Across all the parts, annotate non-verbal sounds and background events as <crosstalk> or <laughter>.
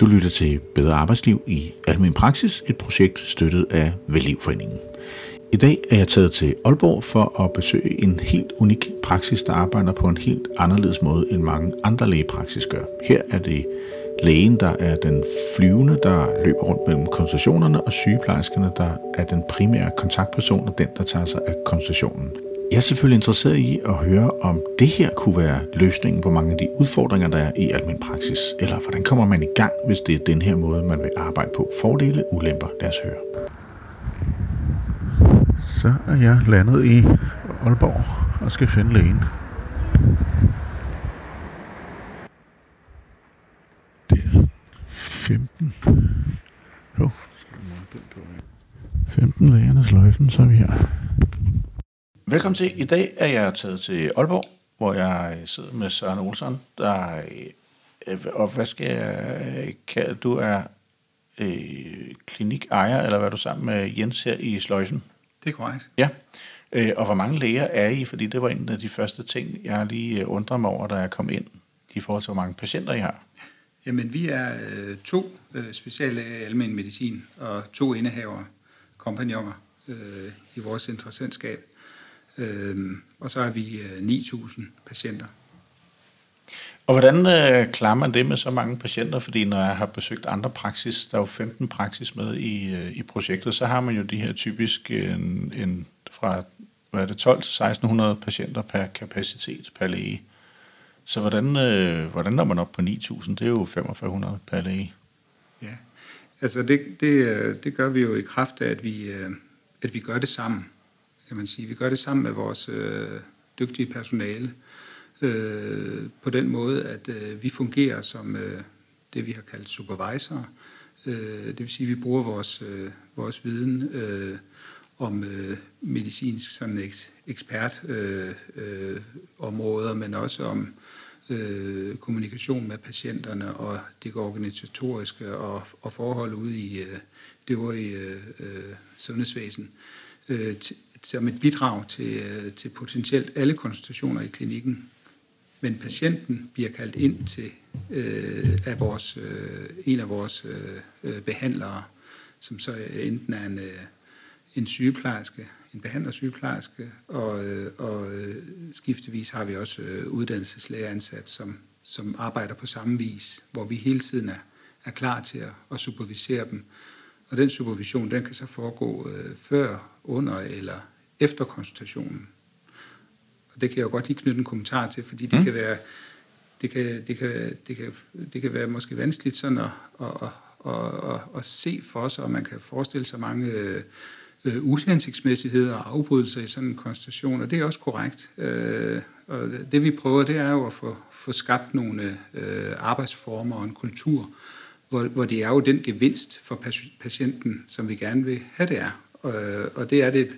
Du lytter til Bedre Arbejdsliv i Almen Praksis, et projekt støttet af Vellivforeningen. I dag er jeg taget til Aalborg for at besøge en helt unik praksis, der arbejder på en helt anderledes måde end mange andre lægepraksis gør. Her er det lægen, der er den flyvende, der løber rundt mellem konsultationerne, og sygeplejerskerne, der er den primære kontaktperson og den, der tager sig af konsultationen. Jeg er selvfølgelig interesseret i at høre, om det her kunne være løsningen på mange af de udfordringer, der er i almindelig praksis. Eller hvordan kommer man i gang, hvis det er den her måde, man vil arbejde på? Fordele, ulemper, lad os høre. Så er jeg landet i Aalborg og skal finde lægen. Det er 15. Jo. 15 lægerne sløjfen, så er vi her. Velkommen til. I dag er jeg taget til Aalborg, hvor jeg sidder med Søren Olsen, der øh, og hvad skal jeg kalde, du er øh, klinikejer, eller hvad er du sammen med Jens her i Sløjsen? Det er korrekt. Ja, øh, og hvor mange læger er I? Fordi det var en af de første ting, jeg lige øh, undrer mig over, da jeg kom ind, i forhold til, hvor mange patienter I har. Jamen, vi er øh, to øh, speciallæger i almen medicin, og to indehaver, kompagnoner øh, i vores interessentskab. Øh, og så har vi øh, 9.000 patienter. Og hvordan øh, klarer man det med så mange patienter? Fordi når jeg har besøgt andre praksis, der er jo 15 praksis med i, øh, i projektet, så har man jo de her typisk en, en fra hvad er det, 12 til 1600 patienter per kapacitet per læge. Så hvordan, øh, hvordan når man op på 9.000? Det er jo 4500 per læge. Ja, altså det, det, øh, det gør vi jo i kraft af, at vi, øh, at vi gør det sammen kan man sige. Vi gør det sammen med vores øh, dygtige personale øh, på den måde, at øh, vi fungerer som øh, det, vi har kaldt supervisor. Øh, det vil sige, at vi bruger vores, øh, vores viden øh, om øh, medicinsk sådan eks, ekspert øh, øh, områder, men også om øh, kommunikation med patienterne og det organisatoriske og, og forhold ude i øh, det øvrige øh, øh sundhedsvæsen øh, som et bidrag til, øh, til potentielt alle konsultationer i klinikken. Men patienten bliver kaldt ind til øh, af vores, øh, en af vores øh, øh, behandlere, som så enten er en, øh, en sygeplejerske, en behandlersygeplejerske, og, øh, og øh, skiftevis har vi også øh, uddannelseslæger ansat, som, som arbejder på samme vis, hvor vi hele tiden er, er klar til at, at supervisere dem og den supervision, den kan så foregå øh, før, under eller efter konsultationen. Og det kan jeg jo godt lige knytte en kommentar til, fordi det mm. kan være det kan, det, kan, det, kan, det kan være måske vanskeligt sådan at, at, at, at, at se for sig, og man kan forestille sig mange øh, uhensigtsmæssigheder og afbrydelser i sådan en konstellation, og det er også korrekt. Øh, og det vi prøver, det er jo at få, få skabt nogle øh, arbejdsformer og en kultur, hvor, hvor det er jo den gevinst for patienten, som vi gerne vil have det er. Og, og det er det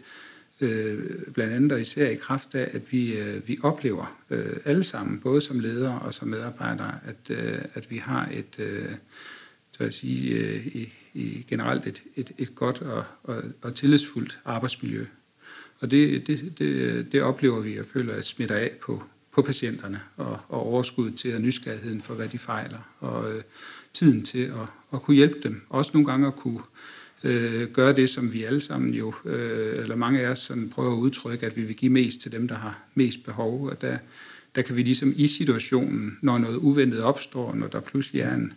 øh, blandt andet og især i kraft af, at vi, øh, vi oplever øh, alle sammen, både som ledere og som medarbejdere, at, øh, at vi har et, øh, så at sige, øh, i, i generelt et, et, et godt og, og, og tillidsfuldt arbejdsmiljø. Og det, det, det, det oplever vi og føler, at smitter af på, på patienterne og, og overskud til og nysgerrigheden for, hvad de fejler. Og, øh, tiden til at, at kunne hjælpe dem. Også nogle gange at kunne øh, gøre det, som vi alle sammen jo, øh, eller mange af os sådan prøver at udtrykke, at vi vil give mest til dem, der har mest behov. Og der, der kan vi ligesom i situationen, når noget uventet opstår, når der pludselig er en,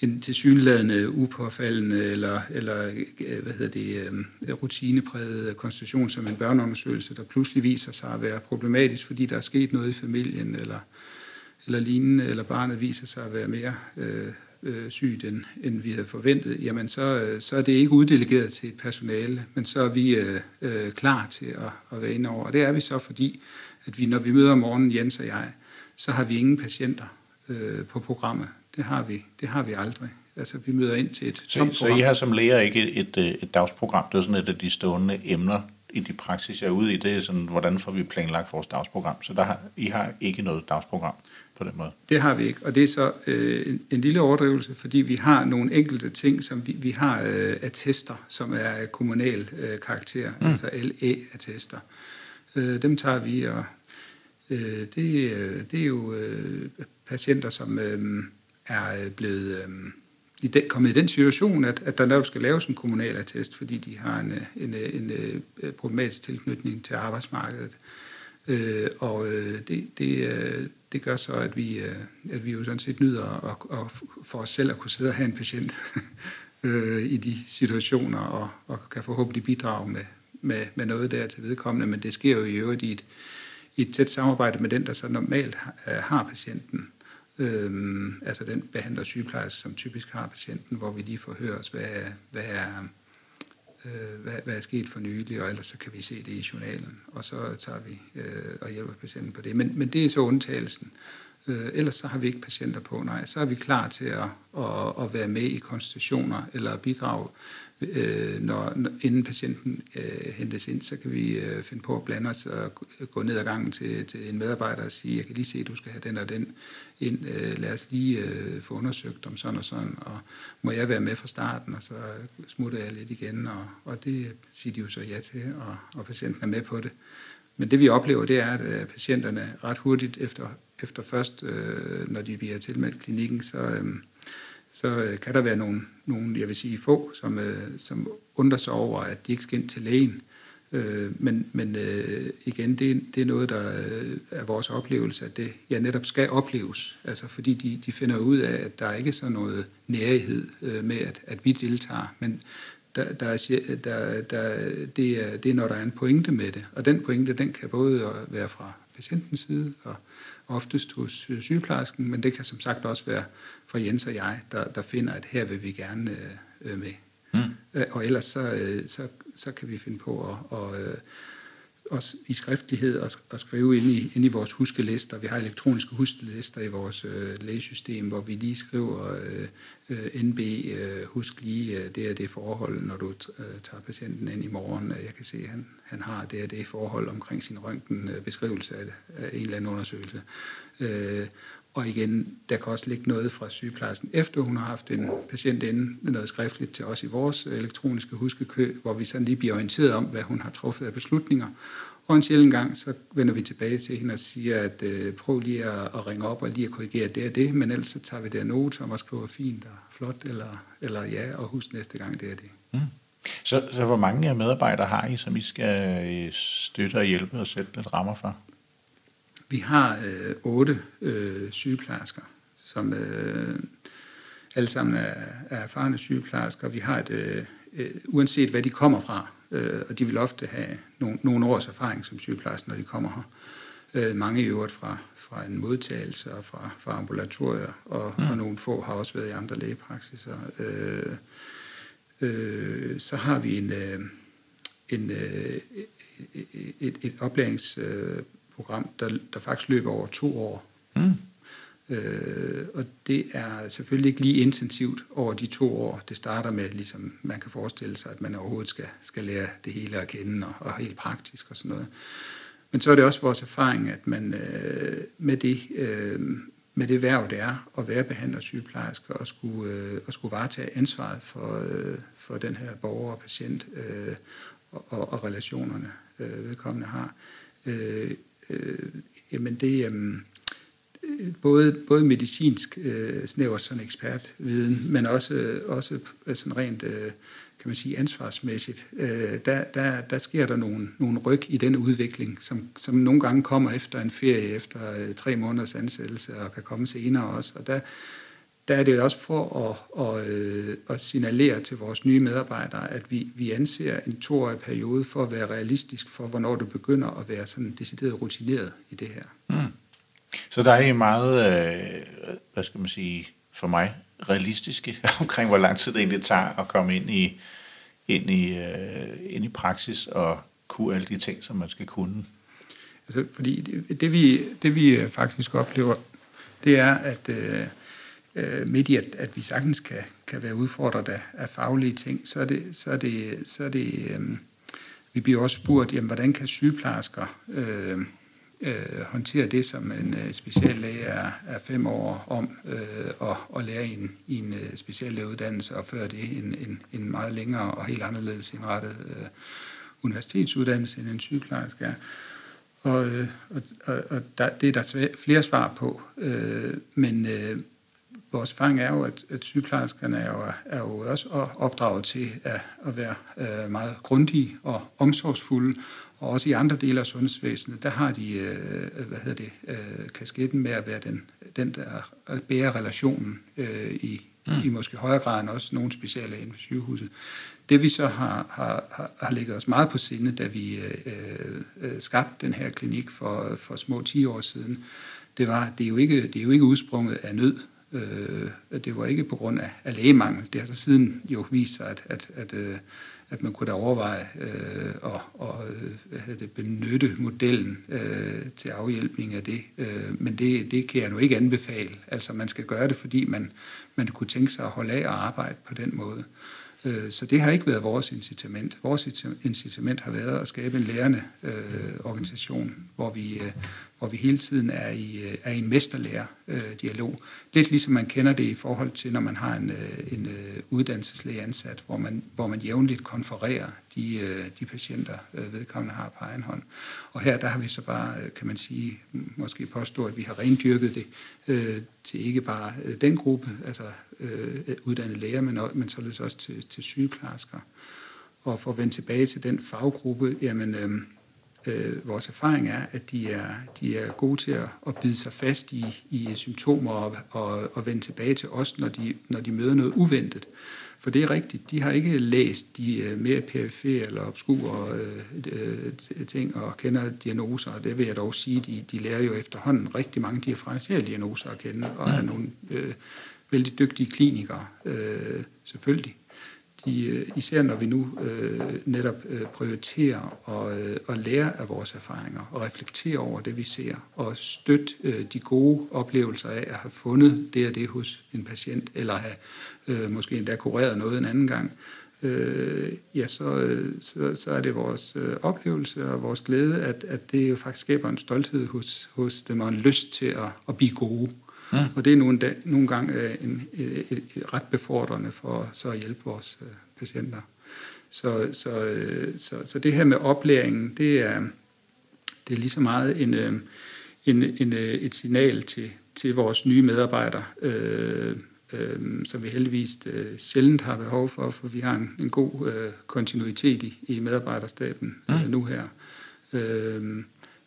en tilsyneladende upåfaldende eller, eller øh, hvad hedder det, øh, rutinepræget konstitution som en børneundersøgelse, der pludselig viser sig at være problematisk, fordi der er sket noget i familien, eller, eller lignende, eller barnet viser sig at være mere øh, øh, sygt, end, end vi havde forventet, jamen så, øh, så er det ikke uddelegeret til et personale, men så er vi øh, øh, klar til at, at være inde over. Og det er vi så, fordi at vi, når vi møder om morgenen, Jens og jeg, så har vi ingen patienter øh, på programmet. Det har vi, det har vi aldrig. Altså, vi møder ind til et så, så I har som læger ikke et, et, et dagsprogram? Det er sådan et af de stående emner i de praksis, jeg er ude i. Det er sådan, hvordan får vi planlagt vores dagsprogram? Så der har, I har ikke noget dagsprogram? på den måde? Det har vi ikke, og det er så øh, en, en lille overdrivelse, fordi vi har nogle enkelte ting, som vi, vi har øh, attester, som er kommunal øh, karakter, mm. altså LE-attester. Øh, dem tager vi, og øh, det, øh, det er jo øh, patienter, som øh, er blevet... Øh, i den, kommet i den situation, at, at der netop skal laves en kommunal attest, fordi de har en, en, en, en problematisk tilknytning til arbejdsmarkedet. Øh, og øh, det, det, øh, det gør så, at vi, øh, at vi jo sådan set nyder at, at for os selv at kunne sidde og have en patient <laughs> øh, i de situationer, og, og kan forhåbentlig bidrage med, med, med noget der til vedkommende, men det sker jo i øvrigt i et, i et tæt samarbejde med den, der så normalt har, har patienten. Øhm, altså den behandler sygeplejerske, som typisk har patienten, hvor vi lige får hørt, hvad, hvad er øh, hvad, hvad er sket for nylig, og ellers så kan vi se det i journalen, og så tager vi øh, og hjælper patienten på det. Men, men det er så undtagelsen. Øh, ellers så har vi ikke patienter på, nej. Så er vi klar til at, at, at være med i konstitutioner eller bidrage øh, når, inden patienten øh, hentes ind, så kan vi øh, finde på at blande os og gå ned ad gangen til, til en medarbejder og sige, jeg kan lige se, at du skal have den og den ind. Øh, lad os lige øh, få undersøgt om sådan og sådan, og må jeg være med fra starten, og så smutter jeg lidt igen, og, og det siger de jo så ja til, og, og patienten er med på det. Men det vi oplever, det er, at øh, patienterne ret hurtigt efter, efter først, øh, når de bliver tilmeldt klinikken, så... Øh, så øh, kan der være nogle, nogle, jeg vil sige få, som, øh, som undrer sig over, at de ikke skal ind til lægen. Øh, men men øh, igen, det, det er noget, der øh, er vores oplevelse, at det ja, netop skal opleves. Altså fordi de, de finder ud af, at der er ikke så noget nærighed øh, med, at, at vi deltager. Men der, der er, der, der, det, er, det er, når der er en pointe med det. Og den pointe, den kan både være fra patientens side og oftest hos øh, sygeplejersken, men det kan som sagt også være fra Jens og jeg, der, der finder, at her vil vi gerne øh, øh med. Mm. Øh, og ellers så, så, så kan vi finde på at, og, øh, også i skriftlighed og, og skrive ind i, ind i vores huskelister. Vi har elektroniske huskelister i vores øh, lægesystem, hvor vi lige skriver øh, øh NB, øh, husk lige øh, det og det forhold, når du øh, tager patienten ind i morgen. Jeg kan se, at han, han har det og det forhold omkring sin røntgenbeskrivelse øh, af, af en eller anden undersøgelse. Øh, og igen, der kan også ligge noget fra sygeplejersken, efter hun har haft en patient inde, noget skriftligt til os i vores elektroniske huskekø, hvor vi sådan lige bliver orienteret om, hvad hun har truffet af beslutninger. Og en sjældent gang, så vender vi tilbage til hende og siger, at øh, prøv lige at, at ringe op og lige at korrigere det og det, men ellers så tager vi det note og skriver fint og flot, eller, eller ja, og husk næste gang det er det. Mm. Så, så hvor mange medarbejdere har I, som I skal øh, støtte og hjælpe og sætte lidt rammer for? Vi har øh, otte øh, sygeplejersker, som øh, alle sammen er, er erfarne sygeplejersker. Vi har et, øh, øh, uanset hvad de kommer fra, øh, og de vil ofte have nogle, nogle års erfaring som sygeplejersker, når de kommer her. Øh, mange i øvrigt fra, fra en modtagelse og fra, fra ambulatorier, og, mm. og nogle få har også været i andre lægepraksiser. Øh, øh, så har vi en, øh, en, øh, et, et oplærings... Øh, program, der, der faktisk løber over to år. Mm. Øh, og det er selvfølgelig ikke lige intensivt over de to år. Det starter med, ligesom man kan forestille sig, at man overhovedet skal, skal lære det hele at kende, og, og helt praktisk og sådan noget. Men så er det også vores erfaring, at man øh, med, det, øh, med det værv, det er at være behandler sygeplejerske og skulle, øh, og skulle varetage ansvaret for, øh, for den her borger og patient øh, og, og, og relationerne, øh, vedkommende har, øh, øh, jamen det øhm, øh, både, både medicinsk øh, snæver sådan ekspertviden, men også, øh, også øh, sådan rent øh, kan man sige, ansvarsmæssigt, øh, der, der, der sker der nogle, nogle ryg i den udvikling, som, som nogle gange kommer efter en ferie, efter øh, tre måneders ansættelse, og kan komme senere også. Og der, der er det også for at, at, øh, at signalere til vores nye medarbejdere, at vi, vi anser en toårig periode for at være realistisk for, hvornår du begynder at være sådan decideret rutineret i det her. Mm. Så der er meget, øh, hvad skal man sige, for mig, realistiske <laughs> omkring, hvor lang tid det egentlig tager at komme ind i, ind i, øh, ind i praksis og kunne alle de ting, som man skal kunne. Altså, fordi det, det, vi, det vi faktisk oplever, det er, at øh, øh, midt i, at, at vi sagtens kan, kan være udfordret af, af faglige ting, så er det, så er det, så er det øh, vi bliver også spurgt, jamen, hvordan kan sygeplejersker øh, øh, håndtere det, som en øh, speciallæge er, er fem år om, øh, og, og lære i en, i en øh, speciallægeuddannelse, og før det en, en, en meget længere og helt anderledes indrettet øh, universitetsuddannelse, end en sygeplejerske er. Og, øh, og, og, og der, det er der flere svar på, øh, men, øh, vores erfaring er jo, at, at sygeplejerskerne er jo, er jo også opdraget til at, at være øh, meget grundige og omsorgsfulde, og også i andre dele af sundhedsvæsenet, der har de øh, hvad hedder det, øh, kasketten med at være den, den der bærer relationen øh, i, mm. i måske højere grad end også nogle speciale inden for sygehuset. Det vi så har, har, har ligget os meget på sinde, da vi øh, øh, skabte den her klinik for, for små 10 år siden, det var, det er jo ikke, det er jo ikke udsprunget af nød. Øh, det var ikke på grund af, af lægemangel. Det har så siden jo vist sig, at, at, at, øh, at man kunne da overveje øh, at, og, øh, hvad det, benytte modellen øh, til afhjælpning af det. Øh, men det, det kan jeg nu ikke anbefale. Altså man skal gøre det, fordi man, man kunne tænke sig at holde af og arbejde på den måde. Øh, Øh, så det har ikke været vores incitament. Vores incitament har været at skabe en lærende øh, organisation, hvor vi, øh, hvor vi hele tiden er i, øh, er i en mesterlærer-dialog. Øh, Lidt ligesom man kender det i forhold til, når man har en, øh, en øh, uddannelseslæge ansat, hvor man, hvor man jævnligt konfererer de, de patienter, vedkommende har på egen hånd. Og her der har vi så bare, kan man sige, måske påstå, at vi har rendyrket det øh, til ikke bare den gruppe, altså øh, uddannede læger, men, men således også til, til sygeplejersker. Og for at vende tilbage til den faggruppe, jamen... Øh, øh, vores erfaring er, at de er, de er gode til at, at bide sig fast i, i symptomer og, og, og vende tilbage til os, når de, når de møder noget uventet. For det er rigtigt, de har ikke læst de uh, mere perifere eller obskure uh, ting og kender diagnoser, og det vil jeg dog sige, de, de lærer jo efterhånden rigtig mange differentielle diagnoser at kende, og er nogle uh, vældig dygtige klinikere, øh, selvfølgelig De, øh, især når vi nu øh, netop øh, prioriterer og, øh, og lære af vores erfaringer og reflektere over det, vi ser, og støtte øh, de gode oplevelser af at have fundet det og det hos en patient, eller have øh, måske endda kureret noget en anden gang, øh, ja, så, øh, så, så er det vores øh, oplevelse og vores glæde, at, at det jo faktisk skaber en stolthed hos, hos dem og en lyst til at, at blive gode. Ja. Og det er nogle, dag, nogle gange øh, en, et, et, et ret befordrende for så at hjælpe vores øh, patienter. Så, så, øh, så, så det her med oplæringen, det er, det er lige så meget en, øh, en, en, øh, et signal til, til vores nye medarbejdere, øh, øh, som vi heldigvis øh, sjældent har behov for, for vi har en, en god øh, kontinuitet i, i medarbejderstaben øh, nu her. Øh,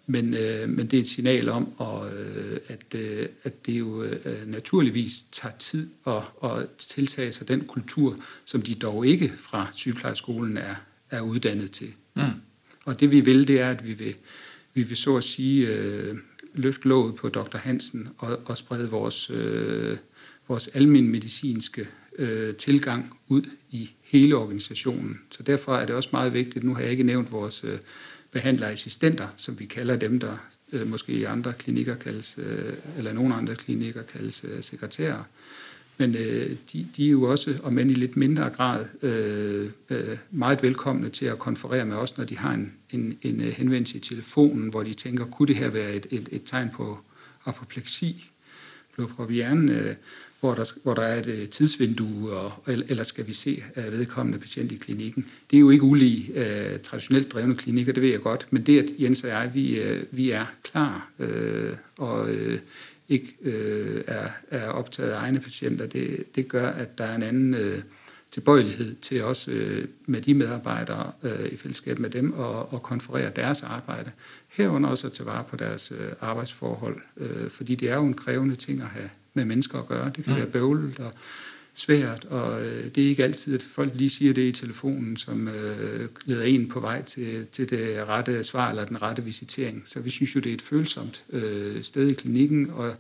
men, øh, men det er et signal om, og, øh, at, øh, at det jo øh, naturligvis tager tid at, at tiltage sig den kultur, som de dog ikke fra sygeplejerskolen er, er uddannet til. Mm. Og det vi vil, det er, at vi vil, vi vil så at sige øh, løfte låget på Dr. Hansen og, og sprede vores, øh, vores almen medicinske øh, tilgang ud i hele organisationen. Så derfor er det også meget vigtigt, nu har jeg ikke nævnt vores øh, behandlerassistenter, som vi kalder dem, der øh, måske i andre klinikker kaldes, øh, eller nogle andre klinikker kaldes øh, sekretærer. Men øh, de, de er jo også, om end i lidt mindre grad, øh, øh, meget velkomne til at konferere med os, når de har en, en, en øh, henvendelse i telefonen, hvor de tænker, kunne det her være et, et, et tegn på apopleksi, blodprop i hjernen, øh, hvor der, hvor der er et øh, tidsvindue, og, eller skal vi se øh, vedkommende patient i klinikken. Det er jo ikke ulige uh, traditionelt drevne klinikker, det ved jeg godt, men det, at Jens og jeg, vi, uh, vi er klar uh, og uh, ikke uh, er, er optaget af egne patienter, det, det gør, at der er en anden uh, tilbøjelighed til også uh, med de medarbejdere uh, i fællesskab med dem og, og konferere deres arbejde. Herunder også at tage vare på deres øh, arbejdsforhold, øh, fordi det er jo en krævende ting at have med mennesker at gøre. Det kan mm. være bøvlet og svært, og øh, det er ikke altid, at folk lige siger det i telefonen, som øh, leder en på vej til, til det rette svar eller den rette visitering. Så vi synes jo, det er et følsomt øh, sted i klinikken, og,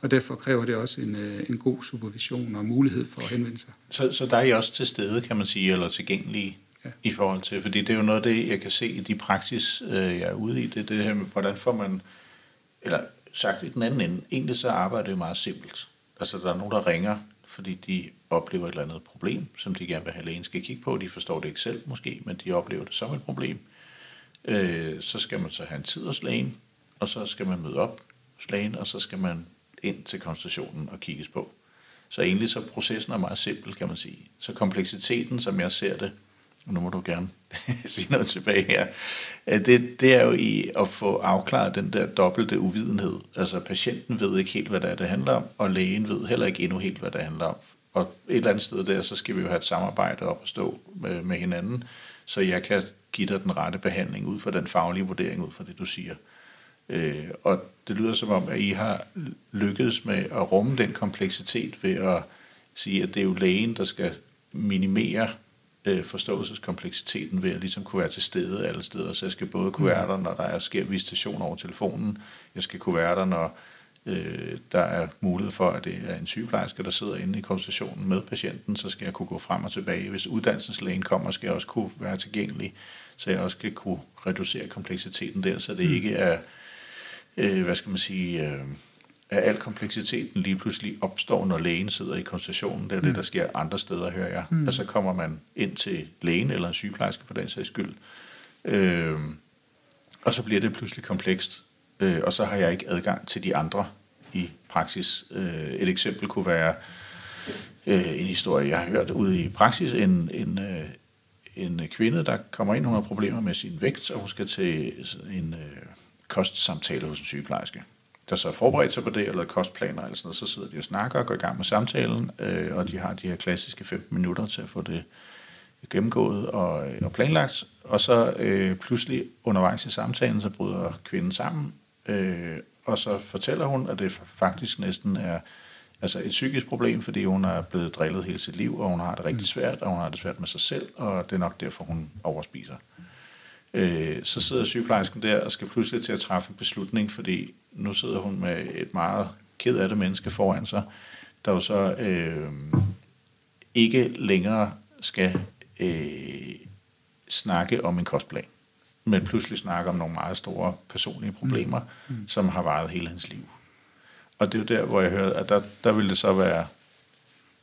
og derfor kræver det også en, øh, en god supervision og mulighed for at henvende sig. Så, så der er I også til stede, kan man sige, eller tilgængelige ja. i forhold til, fordi det er jo noget af det, jeg kan se i de praksis, øh, jeg er ude i, det, det her med, hvordan får man, eller sagt i den anden ende, egentlig så arbejder det meget simpelt. Altså, der er nogen, der ringer, fordi de oplever et eller andet problem, som de gerne vil have lægen skal kigge på. De forstår det ikke selv måske, men de oplever det som et problem. Øh, så skal man så have en tid hos lægen, og så skal man møde op hos lægen, og så skal man ind til konstationen og kigges på. Så egentlig så processen er meget simpel, kan man sige. Så kompleksiteten, som jeg ser det, nu må du gerne <laughs> sige noget tilbage her, øh, det, det er jo i at få afklaret den der dobbelte uvidenhed. Altså patienten ved ikke helt, hvad det er, det handler om, og lægen ved heller ikke endnu helt, hvad det handler om. Og et eller andet sted der, så skal vi jo have et samarbejde op og stå med, med hinanden, så jeg kan give dig den rette behandling ud fra den faglige vurdering, ud fra det, du siger. Øh, og det lyder som om, at I har lykkedes med at rumme den kompleksitet ved at sige, at det er jo lægen, der skal minimere øh, forståelseskompleksiteten ved at ligesom kunne være til stede alle steder. Så jeg skal både kunne være der, når der er sker visitation over telefonen. Jeg skal kunne være der, når øh, der er mulighed for, at det er en sygeplejerske, der sidder inde i konsultationen med patienten, så skal jeg kunne gå frem og tilbage. Hvis uddannelseslægen kommer, skal jeg også kunne være tilgængelig, så jeg også skal kunne reducere kompleksiteten der, så det mm. ikke er, øh, hvad skal man sige... Øh, at al kompleksiteten lige pludselig opstår, når lægen sidder i konsultationen. Det er mm. det, der sker andre steder, hører jeg. Mm. Altså kommer man ind til lægen eller en sygeplejerske for den sags skyld, øh, og så bliver det pludselig komplekst, øh, og så har jeg ikke adgang til de andre i praksis. Øh, et eksempel kunne være øh, en historie, jeg har hørt ude i praksis, en, en, øh, en kvinde, der kommer ind, hun har problemer med sin vægt, og hun skal til en øh, kostsamtale hos en sygeplejerske der så har forberedt sig på det, eller kostplaner eller sådan noget, så sidder de og snakker og går i gang med samtalen, øh, og de har de her klassiske 15 minutter til at få det gennemgået og, øh, og planlagt, og så øh, pludselig undervejs i samtalen, så bryder kvinden sammen, øh, og så fortæller hun, at det faktisk næsten er altså et psykisk problem, fordi hun er blevet drillet hele sit liv, og hun har det rigtig svært, og hun har det svært med sig selv, og det er nok derfor, hun overspiser. Øh, så sidder sygeplejersken der og skal pludselig til at træffe en beslutning, fordi nu sidder hun med et meget ked af det menneske foran sig, der jo så øh, ikke længere skal øh, snakke om en kostplan, men pludselig snakke om nogle meget store personlige problemer, mm. Mm. som har varet hele hans liv. Og det er jo der, hvor jeg hørte, at der, der ville det så være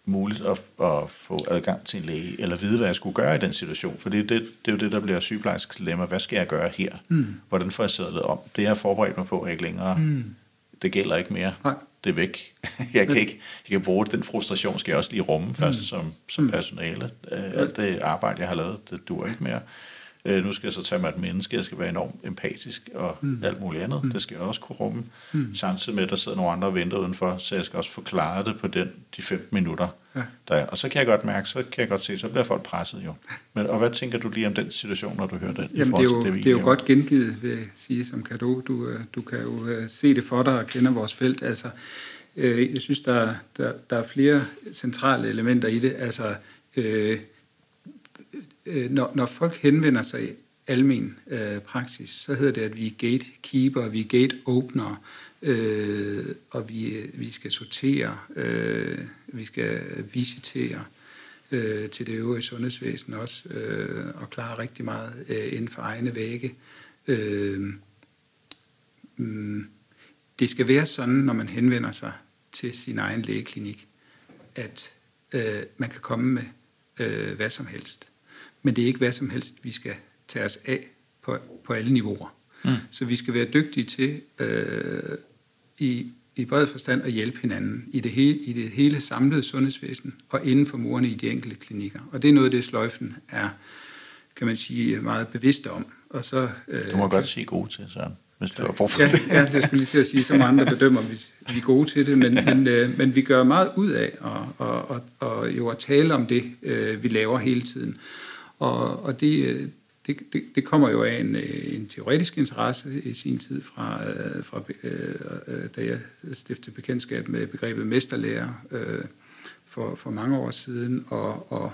muligt at, at få adgang til en læge, eller vide, hvad jeg skulle gøre i den situation. For det, det, det er jo det, der bliver sygeplejersk dilemma. Hvad skal jeg gøre her? Mm. Hvordan får jeg sadlet om? Det har forberedt mig på, er ikke længere. Mm. Det gælder ikke mere. Nej. Det er væk. <laughs> Jeg kan ikke jeg kan bruge det. Den frustration skal jeg også lige rumme mm. først som, som mm. personale. Alt det arbejde, jeg har lavet, det dur ikke mere. Øh, nu skal jeg så tage mig et menneske, jeg skal være enormt empatisk og mm. alt muligt andet. Mm. Det skal jeg også kunne rumme. Mm. Samtidig med, at der sidder nogle andre og venter udenfor, så jeg skal også forklare det på den, de 15 minutter, ja. der er. Og så kan jeg godt mærke, så kan jeg godt se, så bliver folk presset jo. Men, og hvad tænker du lige om den situation, når du hører det? Jamen, det er jo, det, det er jo godt gengivet, vil jeg sige, som kado. Du, øh, du kan jo øh, se det for dig og kender vores felt. Altså, øh, jeg synes, der, der, der er flere centrale elementer i det. Altså, øh, øh, når, når folk henvender sig i almen øh, praksis, så hedder det, at vi er gatekeeper, vi er gateopener, øh, og vi, øh, vi skal sortere, øh, vi skal visitere øh, til det øvrige sundhedsvæsen også, øh, og klare rigtig meget øh, inden for egne vægge. Øh, mm, det skal være sådan, når man henvender sig til sin egen lægeklinik, at øh, man kan komme med øh, hvad som helst. Men det er ikke hvad som helst, vi skal tage os af på, på alle niveauer. Mm. Så vi skal være dygtige til øh, i, i bred forstand at hjælpe hinanden i det, hele, i det hele samlede sundhedsvæsen og inden for murene i de enkelte klinikker. Og det er noget af det, sløjfen er, kan man sige, meget bevidst om. Og så, øh, du må godt sige god til, Søren hvis det var brug for ja, det. ja, det skulle lige til at sige, som andre bedømmer, vi, vi er gode til det, men, men, øh, men vi gør meget ud af at, og, og, og jo at tale om det, øh, vi laver hele tiden. Og, og det, øh, det, det, det kommer jo af en, øh, en teoretisk interesse i sin tid, fra, øh, fra øh, da jeg stiftede bekendtskab med begrebet mesterlærer øh, for, for mange år siden, og, og,